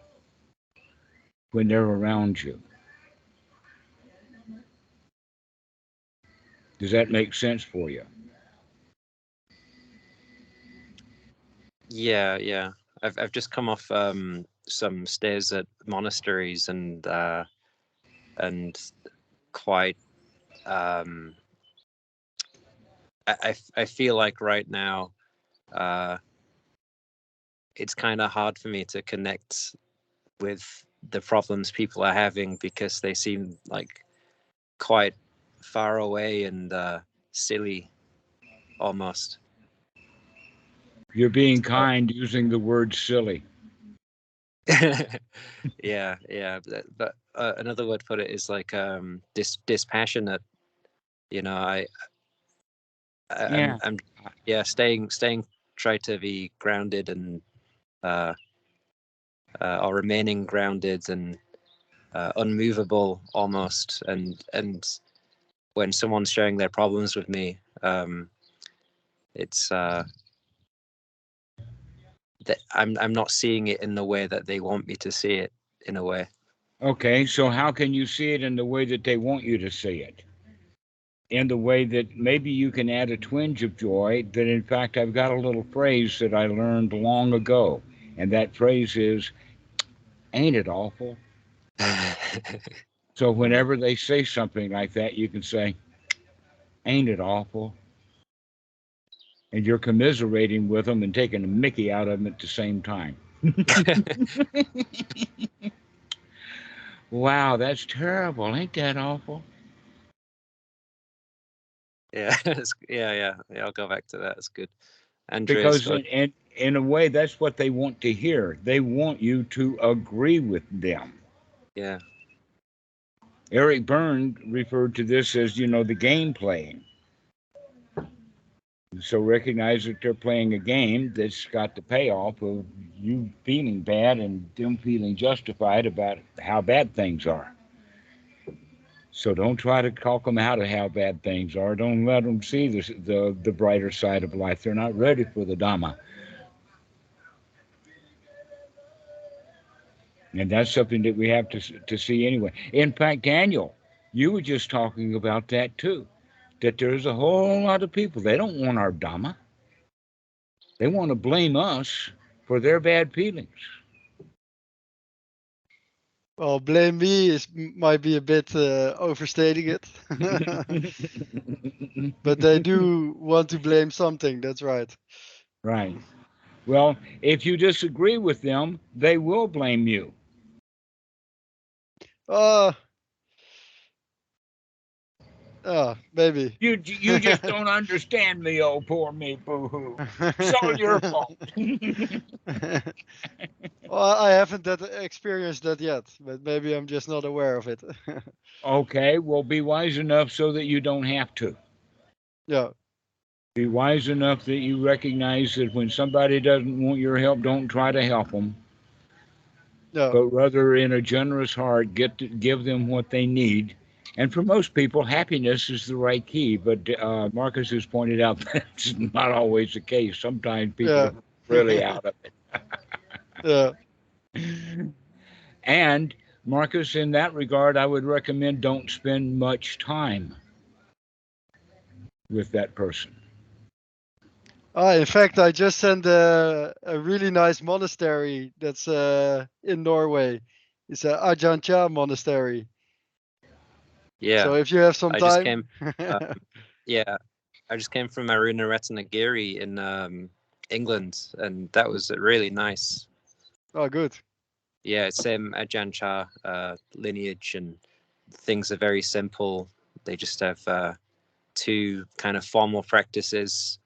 when they're around you. Does that make sense for you? Yeah, yeah. I've I've just come off um, some stays at monasteries and uh, and quite. Um, I I feel like right now, uh, it's kind of hard for me to connect with the problems people are having because they seem like quite far away and uh, silly, almost. You're being kind using the word silly. *laughs* yeah, yeah. But, but uh, another word for it is like um dis dispassionate. You know, I, I Yeah. I'm, I'm yeah staying staying try to be grounded and uh, uh or remaining grounded and uh, unmovable almost and and when someone's sharing their problems with me um it's uh that I'm I'm not seeing it in the way that they want me to see it in a way. Okay, so how can you see it in the way that they want you to see it? In the way that maybe you can add a twinge of joy, that in fact, I've got a little phrase that I learned long ago. And that phrase is, ain't it awful? *laughs* So whenever they say something like that, you can say, ain't it awful? And you're commiserating with them and taking a mickey out of them at the same time. *laughs* Wow, that's terrible. Ain't that awful? yeah, *laughs* yeah, yeah, yeah. I'll go back to that. It's good. Andreas, because in, in in a way that's what they want to hear they want you to agree with them yeah, eric berne referred to this as you know the game playing so recognize that they're playing a game that's got the payoff of you feeling bad and them feeling justified about how bad things are so don't try to talk them out of how bad things are don't let them see the, the, the brighter side of life they're not ready for the dhamma And that's something that we have to to see anyway. In fact, Daniel, you were just talking about that too. That there's a whole lot of people they don't want our dhamma. They want to blame us for their bad feelings. Well, blame me is might be a bit uh, overstating it, *laughs* *laughs* but they do want to blame something. That's right. right. Well, if you disagree with them, they will blame you. Uh, uh, maybe. You you just *laughs* don't understand me, oh poor me, boo hoo. It's all your *laughs* fault. *laughs* well, I haven't that experienced that yet, but maybe I'm just not aware of it. okay, well, be wise enough so that you don't have to. yeah, Be wise enough that you recognize that when somebody doesn't want your help, don't try to help them, yeah, but rather in a generous heart, get to give them what they need. And for most people, happiness is the right key. But uh, Marcus has pointed out *laughs* that's not always the case. Sometimes people Yeah. are really out of it. *laughs* yeah, *laughs* And Marcus, in that regard, I would recommend don't spend much time with that person. Ah, in fact, I just sent a, a really nice monastery that's uh, in Norway. It's a Ajahn Chah monastery. Yeah. So if you have some I just time, came. uh, *laughs* Yeah, I just came from Aruna Ratnagiri in um, England, and that was really nice. oh, good. Yeah, same Ajahn Chah uh, lineage, and things are very simple. They just have uh, two kind of formal practices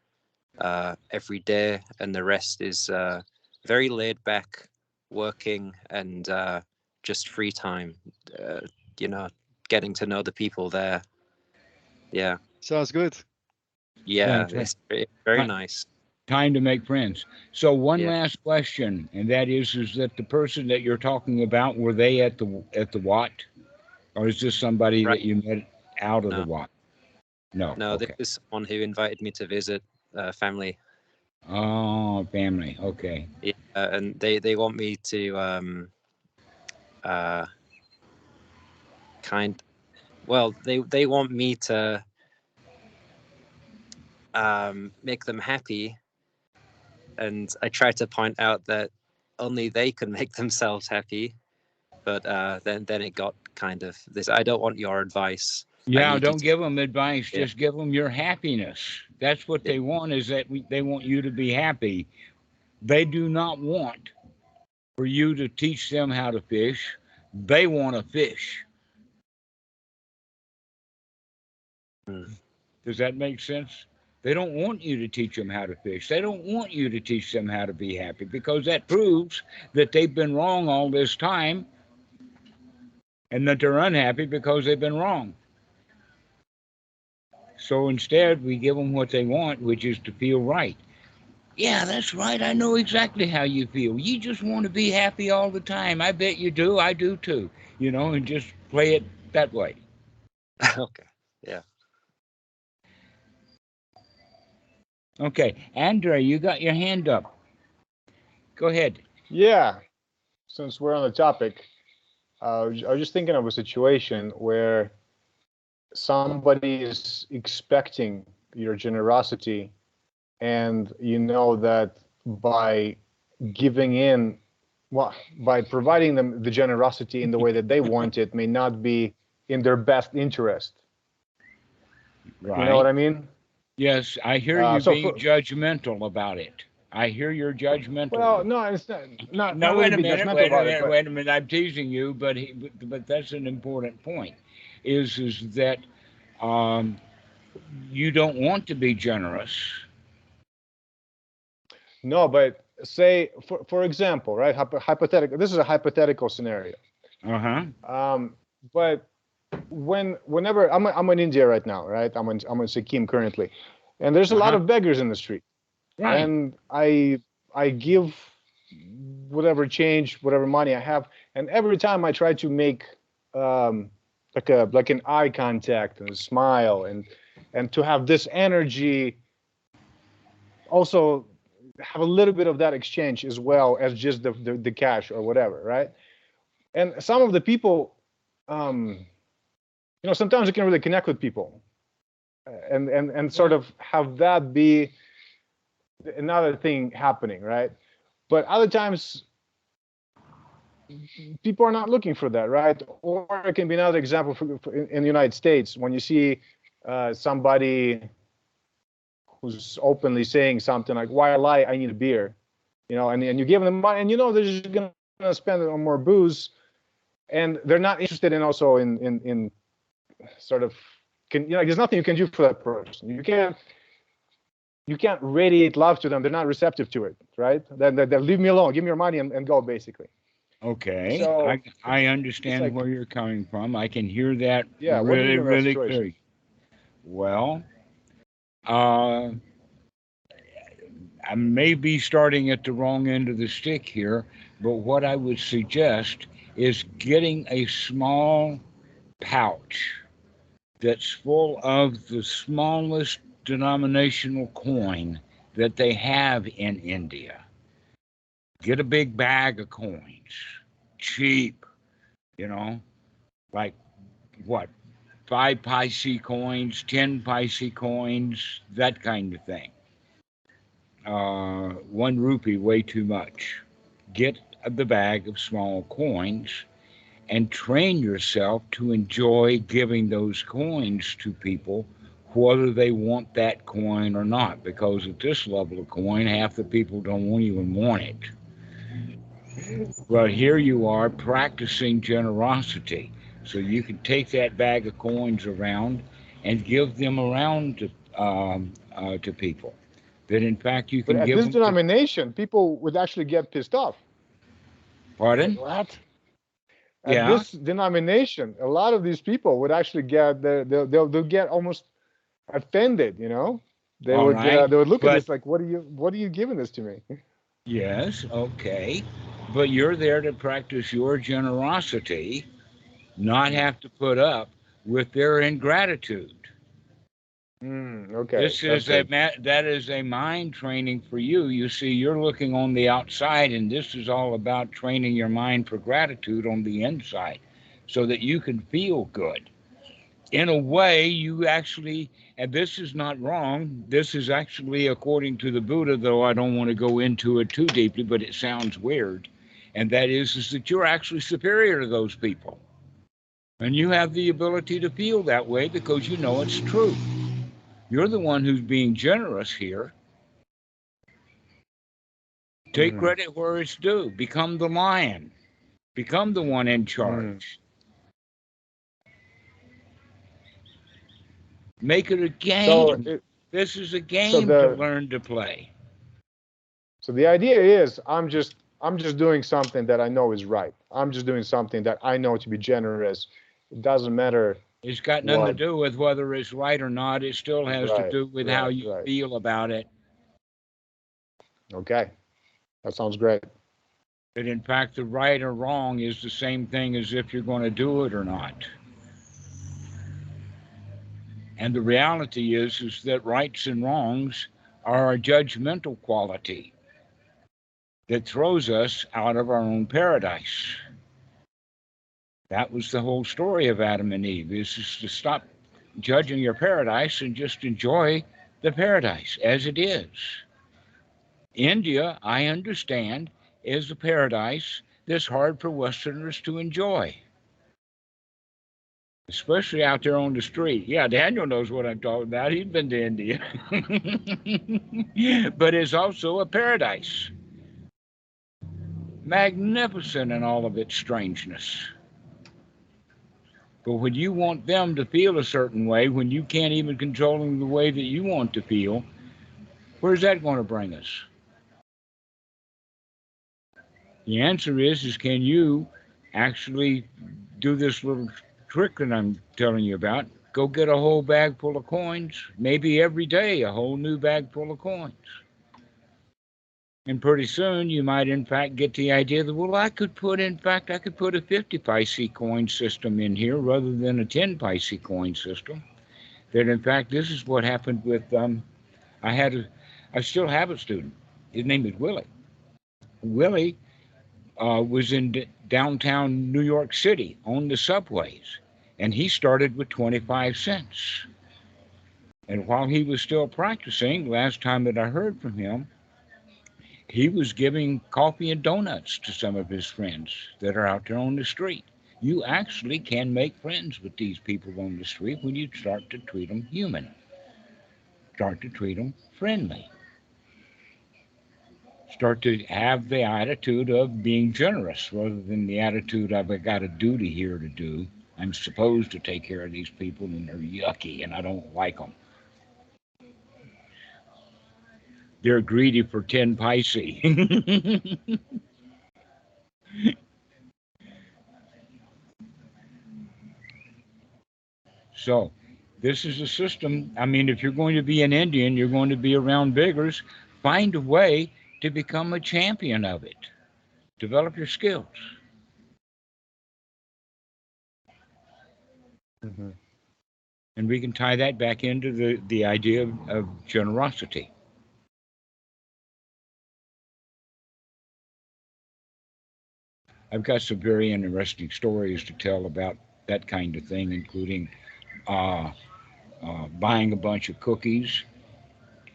uh, every day, and the rest is uh, very laid back working and uh, just free time. Uh, you know, getting to know the people there. Yeah, Sounds good. yeah, Thanks, it's very, very nice. Time to make friends. So one Yeah. last question, and that is, is that the person that you're talking about, were they at the, at the Wat? Or is this somebody Right. that you met out of the No. Wat? No, No, okay. this is someone who invited me to visit uh, family, Oh, family, okay. yeah, and they they want me to um, uh, kind. Well, they they want me to um, make them happy, and I try to point out that only they can *laughs* make themselves happy. But uh, then then it got kind of this. I don't want your advice. Yeah, don't to- give them advice. Yeah. Just give them your happiness. That's what they want. Is that we, they want you to be happy. They do not want for you to teach them how to fish. They want to fish. Hmm. Does that make sense? They don't want you to teach them how to fish. They don't want you to teach them how to be happy because that proves that they've been wrong all this time and that they're unhappy because they've been wrong. So instead, we give them what they want, which is to feel right. Yeah, that's right. I know exactly how you feel. You just want to be happy all the time. I bet you do. I do too. You know, and just play it that way. *laughs* okay. Okay. Andre, you got your hand up. Go ahead. Yeah, since we're on the topic, uh, I was I was just thinking of a situation where somebody is expecting your generosity, and you know that by giving in, well, by providing them the generosity in the way that they *laughs* want it, may not be in their best interest. Right. You know what I mean? Yes, I hear Uh, you so being for- judgmental about it. I hear you're judgmental. Well, no, it's not. Not, No, wait a minute, wait a about it, minute, wait a minute. I'm teasing you, but he, but, but that's an important point. Is is that um, you don't want to be generous. No, but say for for example, right? Hypothetical. This is a hypothetical scenario. Uh huh. Um, but when whenever I'm I'm in India right now, right? I'm in I'm in Sikkim currently, and there's a lot Uh-huh. of beggars in the street, Right. and I I give whatever change, whatever money I have, and every time I try to make um, like a like an eye contact and a smile and and to have this energy also have a little bit of that exchange as well as just the, the, the cash or whatever right and some of the people um you know sometimes you can really connect with people and and and sort of have that be another thing happening right? But other times people are not looking for that right? Or it can be another example for, for in, in the united states when you see uh, somebody who's openly saying something like why lie? I need a beer you know and, and you give them money and you know they're just gonna spend it on more booze and they're not interested in also in in in sort of can you know there's nothing you can do for that person. You can't you can't radiate love to them. They're not receptive to it right? Then they, they leave me alone. Give me your money and, and go basically. Okay. So, I I understand like- where you're coming from. I can hear that Yeah, what do you really do in that really clearly. Well, uh, I may be starting at the wrong end of the stick here, but what I would suggest is getting a small pouch that's full of the smallest denominational coin that they have in India. Get a big bag of coins, cheap, you know, like what, five paise coins, 10 paise coins, that kind of thing. Uh, one rupee, way too much. Get the bag of small coins and train yourself to enjoy giving those coins to people, whether they want that coin or not. Because at this level of coin, half the people don't even want it. But here you are practicing generosity. So you can take that bag of coins around and give them around to um, uh, to people. That in fact you But can at give this them. to- denomination, people would actually get pissed off. pardon? What? At Yeah. this denomination, a lot of these people would actually get they'll they'll, they'll, get almost offended. You know, they All would uh, they would look but- at this like, what are you what are you giving this to me? Yes, okay. But you're there to practice your generosity, not have to put up with their ingratitude. Mm, okay. this is a that is a mind training for you. You see, you're looking on the outside, and this is all about training your mind for gratitude on the inside, so that you can feel good. In a way, you actually, and this is not wrong. This is actually according to the Buddha, though I don't want to go into it too deeply, but it sounds weird. And that is, is that you're actually superior to those people, and you have the ability to feel that way because you know it's true. You're the one who's being generous here. Take Mhm. credit where it's due. Become the lion. Become the one in charge. Make it a game. So it, this is a game the- to learn to play. so the idea is, I'm just I'm just doing something that I know is right. I'm just doing something that I know to be generous. It doesn't matter. It's got nothing to do with whether it's right or not. It still has to do with how you right. feel about it. Okay, that sounds great. That in fact, the right or wrong is the same thing as if you're going to do it or not. And the reality is, is that rights and wrongs are a judgmental quality that throws us out of our own paradise. That was the whole story of Adam and Eve, is just to stop judging your paradise and just enjoy the paradise as it is. India, I understand, is a paradise that's hard for Westerners to enjoy. Especially out there on the street. Yeah, Daniel knows what I'm talking about. He's been to India. *laughs* but it's also a paradise. Magnificent in all of its strangeness. But when you want them to feel a certain way, when you can't even control them the way that you want to feel, where's that going to bring us? The answer is is can you actually do this little trick that I'm telling you about? Go get a whole bag full of coins, maybe every day a whole new bag full of coins. And pretty soon you might in fact get the idea that well I could put in fact I could put a 50 pice coin system in here rather than a 10 pice coin system. That in fact this is what happened with um I had a I still have a student. His name is Willie. Willie uh, was in d- downtown New York City on the subways, and he started with 25 cents. And while he was still practicing, last time that I heard from him, he was giving coffee and donuts to some of his friends that are out there on the street. You actually can make friends with these people on the street when you start to treat them human, start to treat them friendly start to have the attitude of being generous rather than the attitude of I got a duty here to do. I'm supposed to take care of these people and they're yucky and I don't like them. They're greedy for 10 paise. *laughs* so, this is a system. I mean, if you're going to be an Indian, you're going to be around beggars, find a way to become a champion of it. Develop your skills. Mhm. And we can tie that back into the, the idea of, of generosity. I've got some very interesting stories to tell about that kind of thing, including uh, uh, buying a bunch of cookies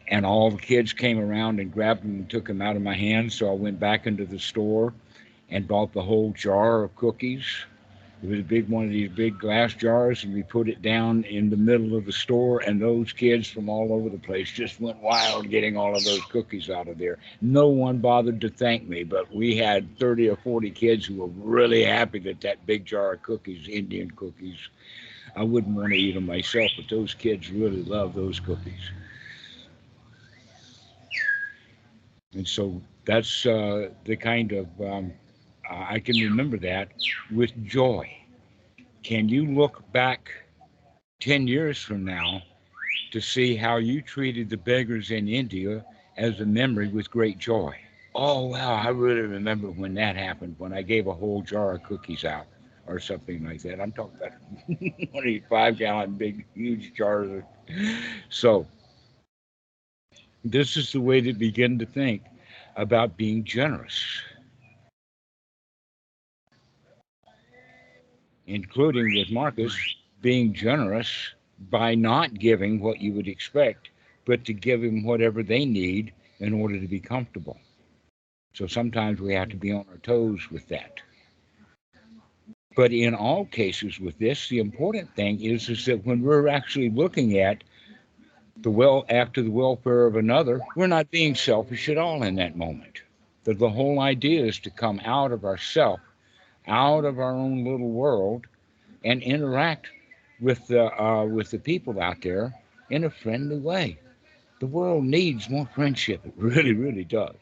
and all the kids came around and grabbed them and took them out of my hands. So I went back into the store and bought the whole jar of cookies It was a big one of these big glass jars, and we put it down in the middle of the store, and those kids from all over the place just went wild getting all of those cookies out of there. No one bothered to thank me, but we had 30 or 40 kids who were really happy that that big jar of cookies, Indian cookies, I wouldn't want to eat them myself, but those kids really love those cookies. And so that's uh, the kind of, um, Uh, I can remember that with joy. Can you look back 10 years from now to see how you treated the beggars in India as a memory with great joy? Oh, wow, I really remember when that happened, when I gave a whole jar of cookies out or something like that. I'm talking about one of five gallon big, huge jars. Of... So, this is the way to begin to think about being generous, including with Marcus being generous by not giving what you would expect, but to give him whatever they need in order to be comfortable. So sometimes we have to be on our toes with that. But in all cases with this, the important thing is, is that when we're actually looking at the well after the welfare of another, we're not being selfish at all in that moment. That the whole idea is to come out of ourself, out of our own little world, and interact with the uh, with the people out there in a friendly way. The world needs more friendship. It really, really does.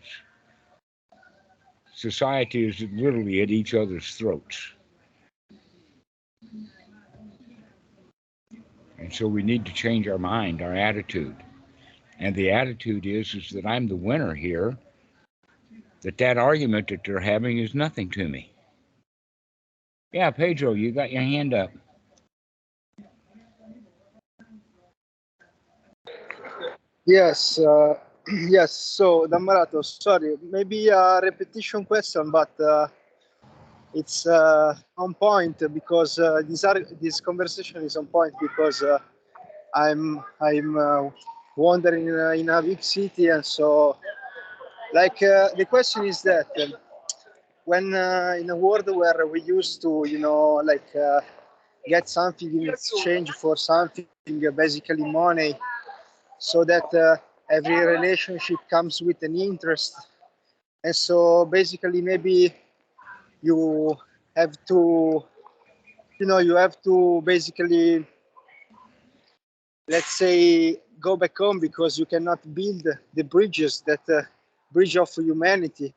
Society is literally at each other's throats. And so we need to change our mind, our attitude. And the attitude is, is that I'm the winner here, that that argument that they're having is nothing to me. Yeah, Pedro, you got your hand up. Yes, uh, *clears throat* yes. So, Dhammarato, sorry, maybe a repetition question, but uh, it's uh, on point because uh, this ar- this conversation is on point because uh, I'm I'm uh, wandering in a, in a big city, and so like the question is that when uh, in a world where we used to, you know, like uh, get something in exchange for something, uh, basically money, so that uh, every relationship comes with an interest, and so basically maybe you have to you know you have to basically let's say go back home because you cannot build the bridges that uh, bridge of humanity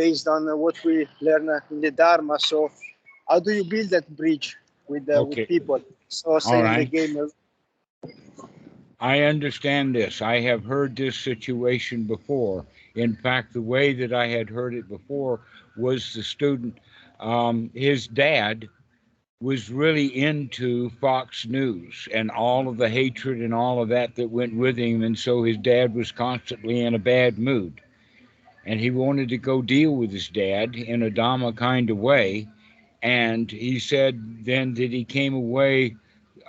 based on what we learn in the dharma so how do you build that bridge with, uh, Okay. with people so the right. game uh, I understand this. I have heard this situation before. In fact, the way that I had heard it before was the student, um, his dad was really into Fox News and all of the hatred and all of that that went with him. And so his dad was constantly in a bad mood. And he wanted to go deal with his dad in a Dhamma kind of way. And he said then that he came away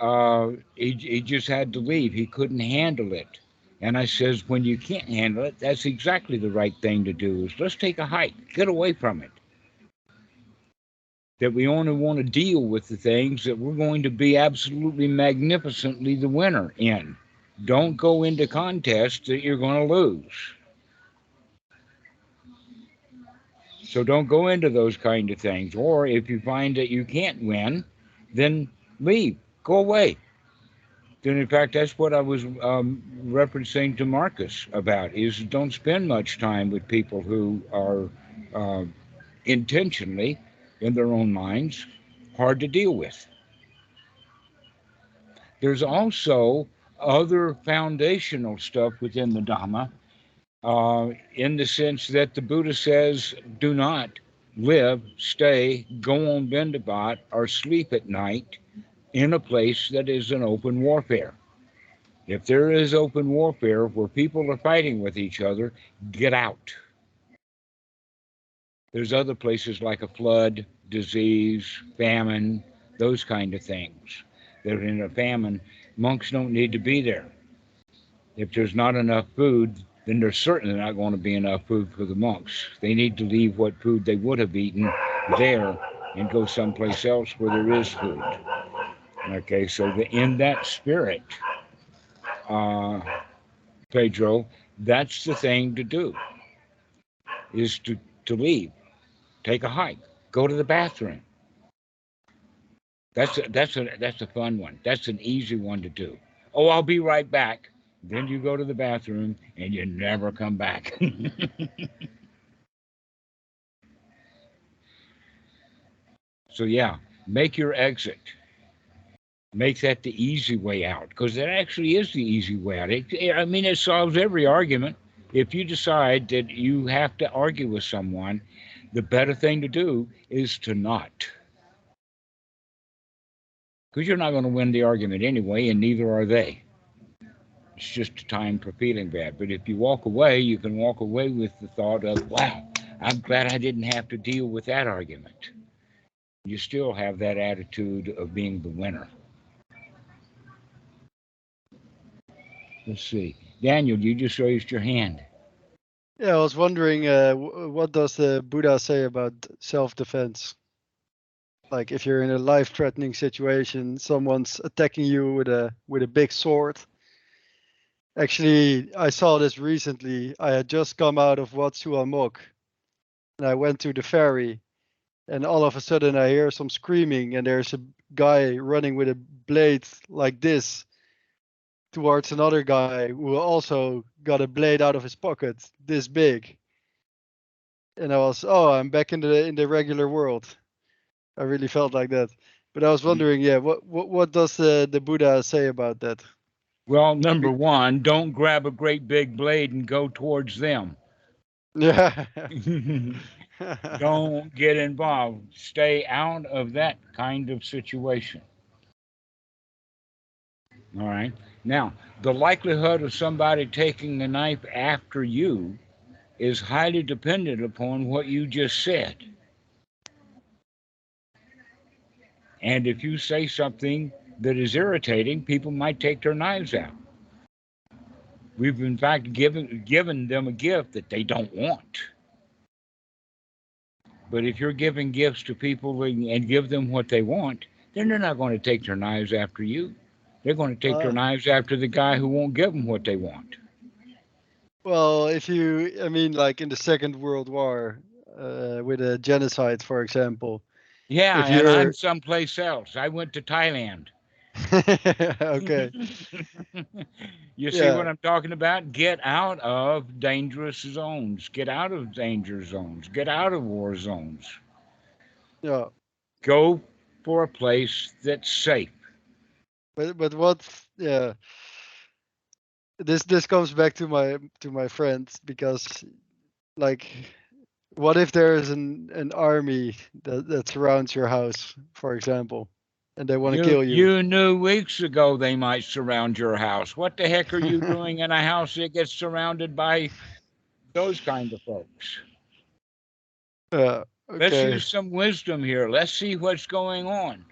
uh, he, he just had to leave. He couldn't handle it. And I says, when you can't handle it, that's exactly the right thing to do is let's take a hike, get away from it. That we only want to deal with the things that we're going to be absolutely magnificently the winner in. Don't go into contests that you're going to lose. So don't go into those kind of things. Or if you find that you can't win, then leave go away. And in fact, that's what I was um, referencing to Marcus about: is don't spend much time with people who are uh, intentionally, in their own minds, hard to deal with. There's also other foundational stuff within the Dhamma, uh, in the sense that the Buddha says, "Do not live, stay, go on bendabat, or sleep at night." in a place that is an open warfare. If there is open warfare where people are fighting with each other, get out. There's other places like a flood, disease, famine, those kind of things. That in a famine, monks don't need to be there. If there's not enough food, then there's certainly not going to be enough food for the monks. They need to leave what food they would have eaten there and go someplace else where there is food. Okay, so the, in that spirit, uh, Pedro, that's the thing to do is to, to leave, take a hike, go to the bathroom. That's a, that's a that's a fun one. That's an easy one to do. Oh, I'll be right back. Then you go to the bathroom and you never come back. *laughs* so yeah, make your exit. Make that the easy way out because that actually is the easy way out. It, I mean, it solves every argument. If you decide that you have to argue with someone, the better thing to do is to not. Because you're not going to win the argument anyway, and neither are they. It's just a time for feeling bad. But if you walk away, you can walk away with the thought of, wow, I'm glad I didn't have to deal with that argument. You still have that attitude of being the winner. Let's see. Daniel, you just raised your hand. Yeah, I was wondering, uh, what does the Buddha say about self-defense? Like if you're in a life-threatening situation, someone's attacking you with a with a big sword. Actually, I saw this recently. I had just come out of Wat Suan Mokkh, and I went to the ferry, and all of a sudden I hear some screaming, and there's a guy running with a blade like this towards another guy who also got a blade out of his pocket this big. And i was oh i'm back in the in the regular world. I really felt like that. But i was mm. wondering yeah what what, what does the, the buddha say about that Well, number one, don't grab a great big blade and go towards them. yeah *laughs* don't get involved. Stay out of that kind of situation. All right. Now, the likelihood of somebody taking a knife after you is highly dependent upon what you just said. And if you say something that is irritating, people might take their knives out. We've in fact given given them a gift that they don't want. But if you're giving gifts to people and give them what they want, then they're not going to take their knives after you. They're going to take their Uh. knives after the guy who won't give them what they want. well if you i mean like in the second world war uh, with a genocide for example Yeah, and I'm someplace else. I went to Thailand. *laughs* okay *laughs* you see Yeah. what I'm talking about? Get out of dangerous zones. Get out of danger zones. Get out of war zones. yeah Go for a place that's safe. but but what yeah this this comes back to my to my friends because like what if there is an an army that, that surrounds your house for example and they want to kill you, You knew weeks ago they might surround your house. What the heck are you *laughs* doing in a house that gets surrounded by those kind of folks? Yeah, Let's use some wisdom here. Let's see what's going on.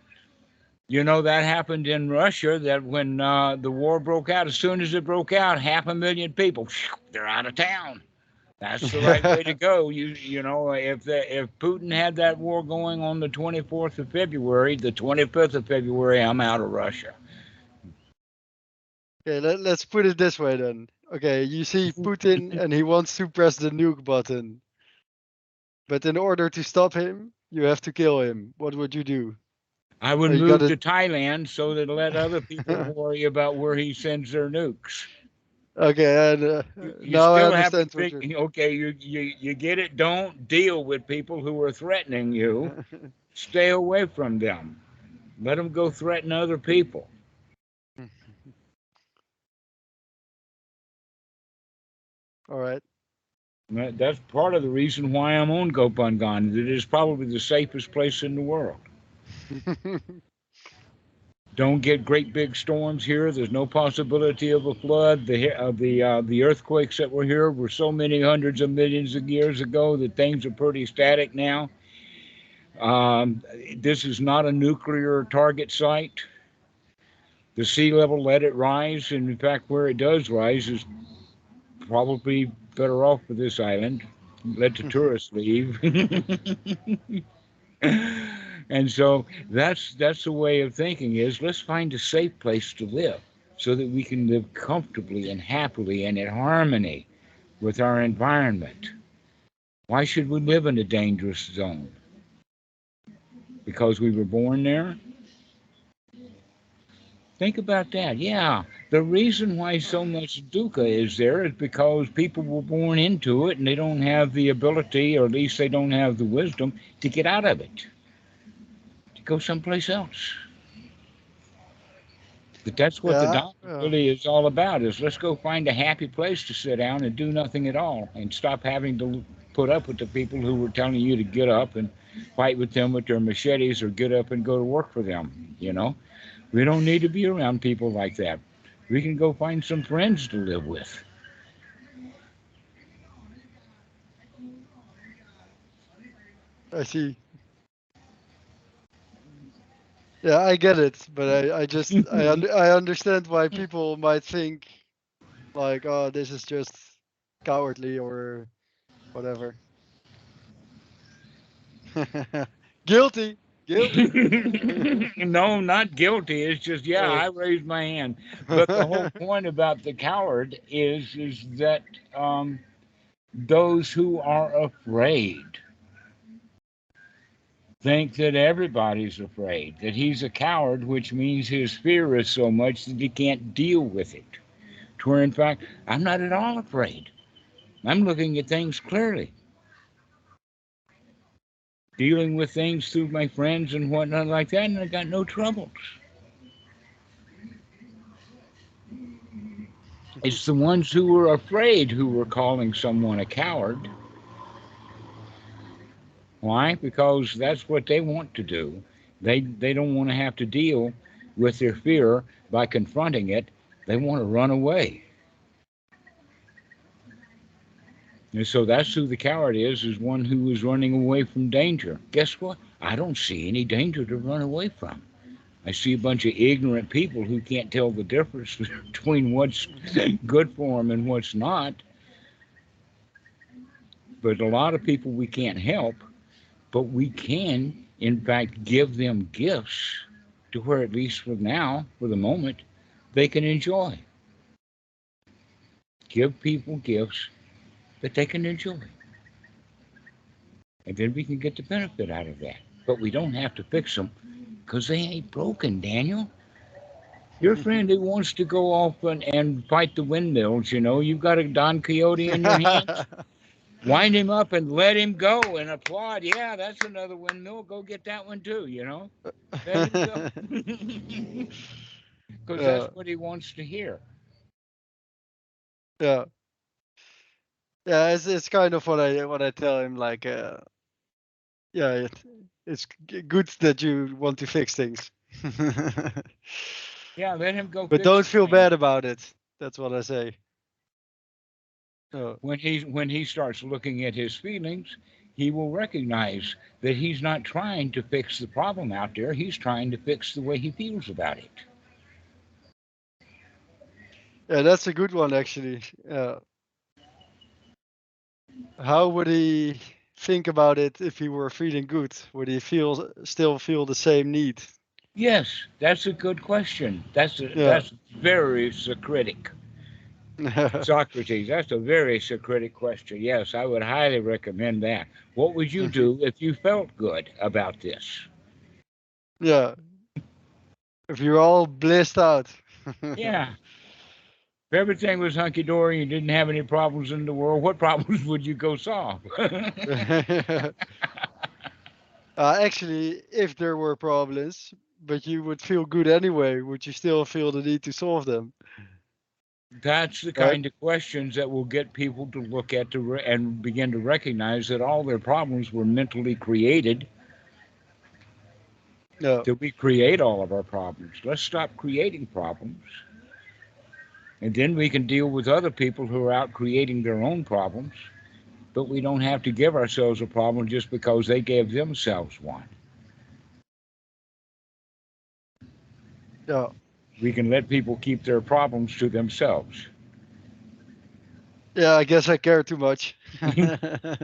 You know, that happened in Russia that when uh, the war broke out, as soon as it broke out, half a million people, they're out of town. That's the right way to *laughs* go. You you know, if the, if Putin had that war going on the 24th of February, the 25th of February, I'm out of Russia. okay let, let's put it this way then okay you see *laughs* putin and he wants to press the nuke button but in order to stop him you have to kill him what would you do I would move gotta- to Thailand so that let other *laughs* people worry about where he sends their nukes. Okay and uh, You, you now i still have to understand think, okay, you, you you get it. Don't deal with people who are threatening you. *laughs* Stay away from them. Let them go threaten other people. *laughs* all right That's part of the reason why I'm on Koh Phangan. It is probably the safest place in the world. *laughs* Don't get great big storms here. There's no possibility of a flood. The of the uh, the earthquakes that were here were so many hundreds of millions of years ago that things are pretty static now. Um, this is not a nuclear target site. The sea level let it rise, and in fact, where it does rise is probably better off for this island. Let the tourists leave. *laughs* And so that's that's the way of thinking is let's find a safe place to live so that we can live comfortably and happily and in harmony with our environment. Why should we live in a dangerous zone? Because we were born there? Think about that. Yeah. The reason why so much dukkha is there is because people were born into it and they don't have the ability, or at least they don't have the wisdom, to get out of it, go someplace else. But that's what the Yeah, Dhamma yeah. really is all about is let's go find a happy place to sit down and do nothing at all and stop having to put up with the people who were telling you to get up and fight with them with their machetes or get up and go to work for them, you know? We don't need to be around people like that. We can go find some friends to live with. I see. Yeah, I get it, but I, I just *laughs* I un- I understand why people might think like, oh, this is just cowardly or whatever. *laughs* Guilty. Guilty. *laughs* no, not guilty. It's just yeah, Oh. I raised my hand. But the whole point about the coward is is that um, those who are afraid think that everybody's afraid, that he's a coward, which means his fear is so much that he can't deal with it. To where in fact, I'm not at all afraid. I'm looking at things clearly. Dealing with things through my friends and whatnot like that, and I got no troubles. It's the ones who were afraid who were calling someone a coward. Why? Because that's what they want to do. They they don't want to have to deal with their fear by confronting it. They want to run away. And so that's who the coward is, is one who is running away from danger. Guess what? I don't see any danger to run away from. I see a bunch of ignorant people who can't tell the difference *laughs* between what's good for them and what's not. But a lot of people we can't help, but we can, in fact, give them gifts to where, at least for now, for the moment, they can enjoy. Give people gifts that they can enjoy. And then we can get the benefit out of that. But we don't have to fix them because they ain't broken, Daniel. Your friend who wants to go off and, and fight the windmills, you know, you've got a Don Quixote in your *laughs* hands. Wind him up and let him go and applaud. Yeah, that's another windmill. Go get that one too, you know. Let him go. *laughs* *laughs* Because that's what he wants to hear. yeah. Yeah, it's it's kind of what I what I tell him like uh yeah, it, it's good that you want to fix things. *laughs* Yeah, let him go. but don't feel bad about it. That's what I say. Oh, when he when he starts looking at his feelings, he will recognize that he's not trying to fix the problem out there. He's trying to fix the way he feels about it. yeah, that's a good one actually. Yeah. How would he think about it if he were feeling good? Would he feel still feel the same need? Yes, that's a good question. That's a, Yeah. that's very Socratic. *laughs* Socrates, that's a very Socratic question. Yes, I would highly recommend that. What would you do if you felt good about this? yeah. If you're all blissed out. *laughs* Yeah. If everything was hunky dory and you didn't have any problems in the world, what *laughs* problems would you go solve? uh, actually, if there were problems, but you would feel good anyway, would you still feel the need to solve them? That's the Right. kind of questions that will get people to look at to re- and begin to recognize that all their problems were mentally created. No. That we create all of our problems. Let's stop creating problems. And then we can deal with other people who are out creating their own problems. But we don't have to give ourselves a problem just because they gave themselves one. Yeah. We can let people keep their problems to themselves. Yeah, I guess I care too much. *laughs* I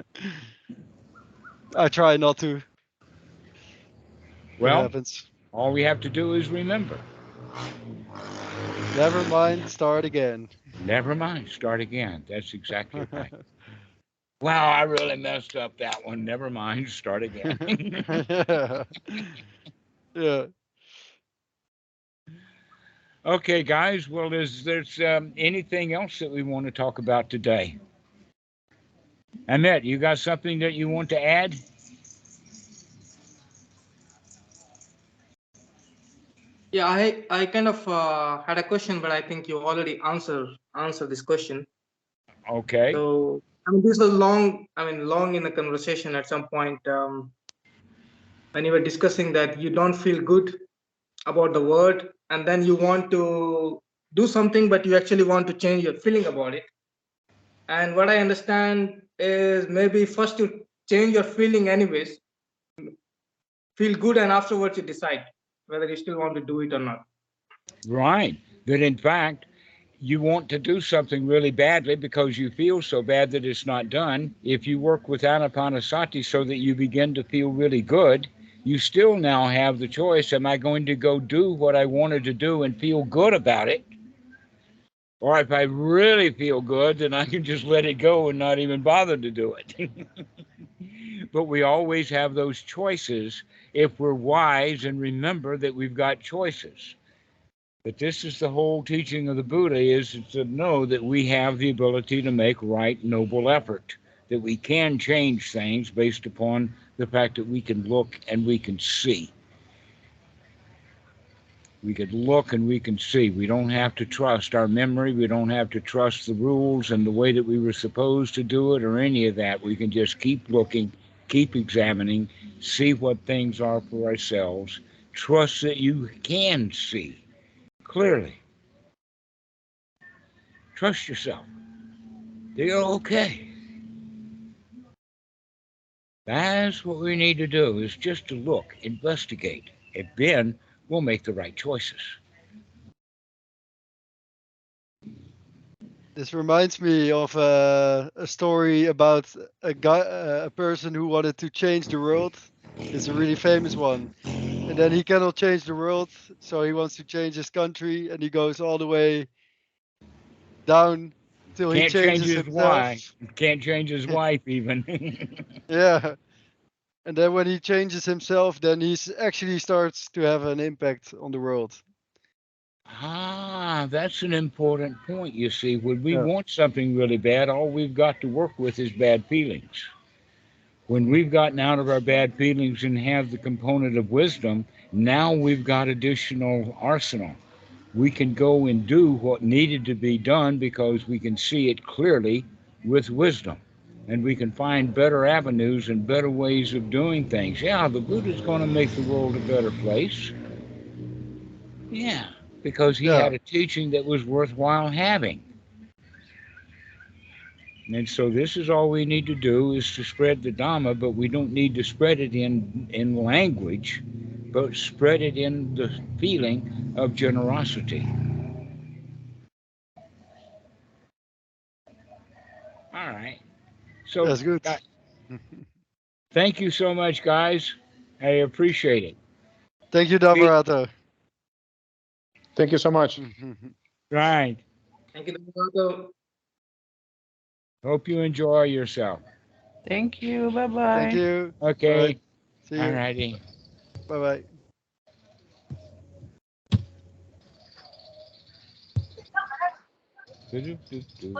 try not to. Well, all we have to do is remember. Never mind. Start again. Never mind, start again. That's exactly *laughs* right. Wow, I really messed up that one. Never mind, start again. *laughs* yeah. yeah. Okay, guys. Well, is there um, anything else that we want to talk about today? Annette, you got something that you want to add? Yeah, I, I kind of uh, had a question, but I think you already answered answered this question. Okay. So I mean, this was long. I mean, long in the conversation. At some point, um, when you were discussing that you don't feel good about the word, and then you want to do something, but you actually want to change your feeling about it. And what I understand is maybe first you change your feeling anyways, feel good, and afterwards you decide whether you still want to do it or not. Right. That in fact, you want to do something really badly because you feel so bad that it's not done. If you work with Anapanasati so that you begin to feel really good, you still now have the choice am I going to go do what I wanted to do and feel good about it? Or if I really feel good, then I can just let it go and not even bother to do it. *laughs* but we always have those choices if we're wise and remember that we've got choices. But this is the whole teaching of the Buddha is to know that we have the ability to make right noble effort, that we can change things based upon the fact that we can look and we can see. We can look and we can see. We don't have to trust our memory. We don't have to trust the rules and the way that we were supposed to do it or any of that. We can just keep looking, keep examining, see what things are for ourselves. Trust that you can see clearly. Trust yourself. You're okay. That's what we need to do is just to look, investigate, and then we'll make the right choices. This reminds me of a story about a guy, a person who wanted to change the world. It's a really famous one, and then he cannot change the world, so he wants to change his country, and he goes all the way down till he Can't changes change his himself. wife. Can't change his *laughs* wife even. Yeah, *laughs* and then when he changes himself, then he's actually starts to have an impact on the world. ah, that's an important point. You see, when we Yeah. want something really bad, all we've got to work with is bad feelings. When we've gotten out of our bad feelings and have the component of wisdom, now we've got additional arsenal. We can go and do what needed to be done because we can see it clearly with wisdom. And we can find better avenues and better ways of doing things. Yeah, the Buddha's going to make the world a better place. Yeah, because he Yeah. had a teaching that was worthwhile having. And so this is all we need to do is to spread the Dhamma, but we don't need to spread it in, in language, but spread it in the feeling of generosity. All right. So That's good. got- thank you so much, guys. I appreciate it. Thank you, Dhammarato. Thank you so much. *laughs* Right. Thank you, Dr. Hope you enjoy yourself. Thank you. Bye bye. Thank you. Okay. Alright. See All you. righty. Bye bye. Did you?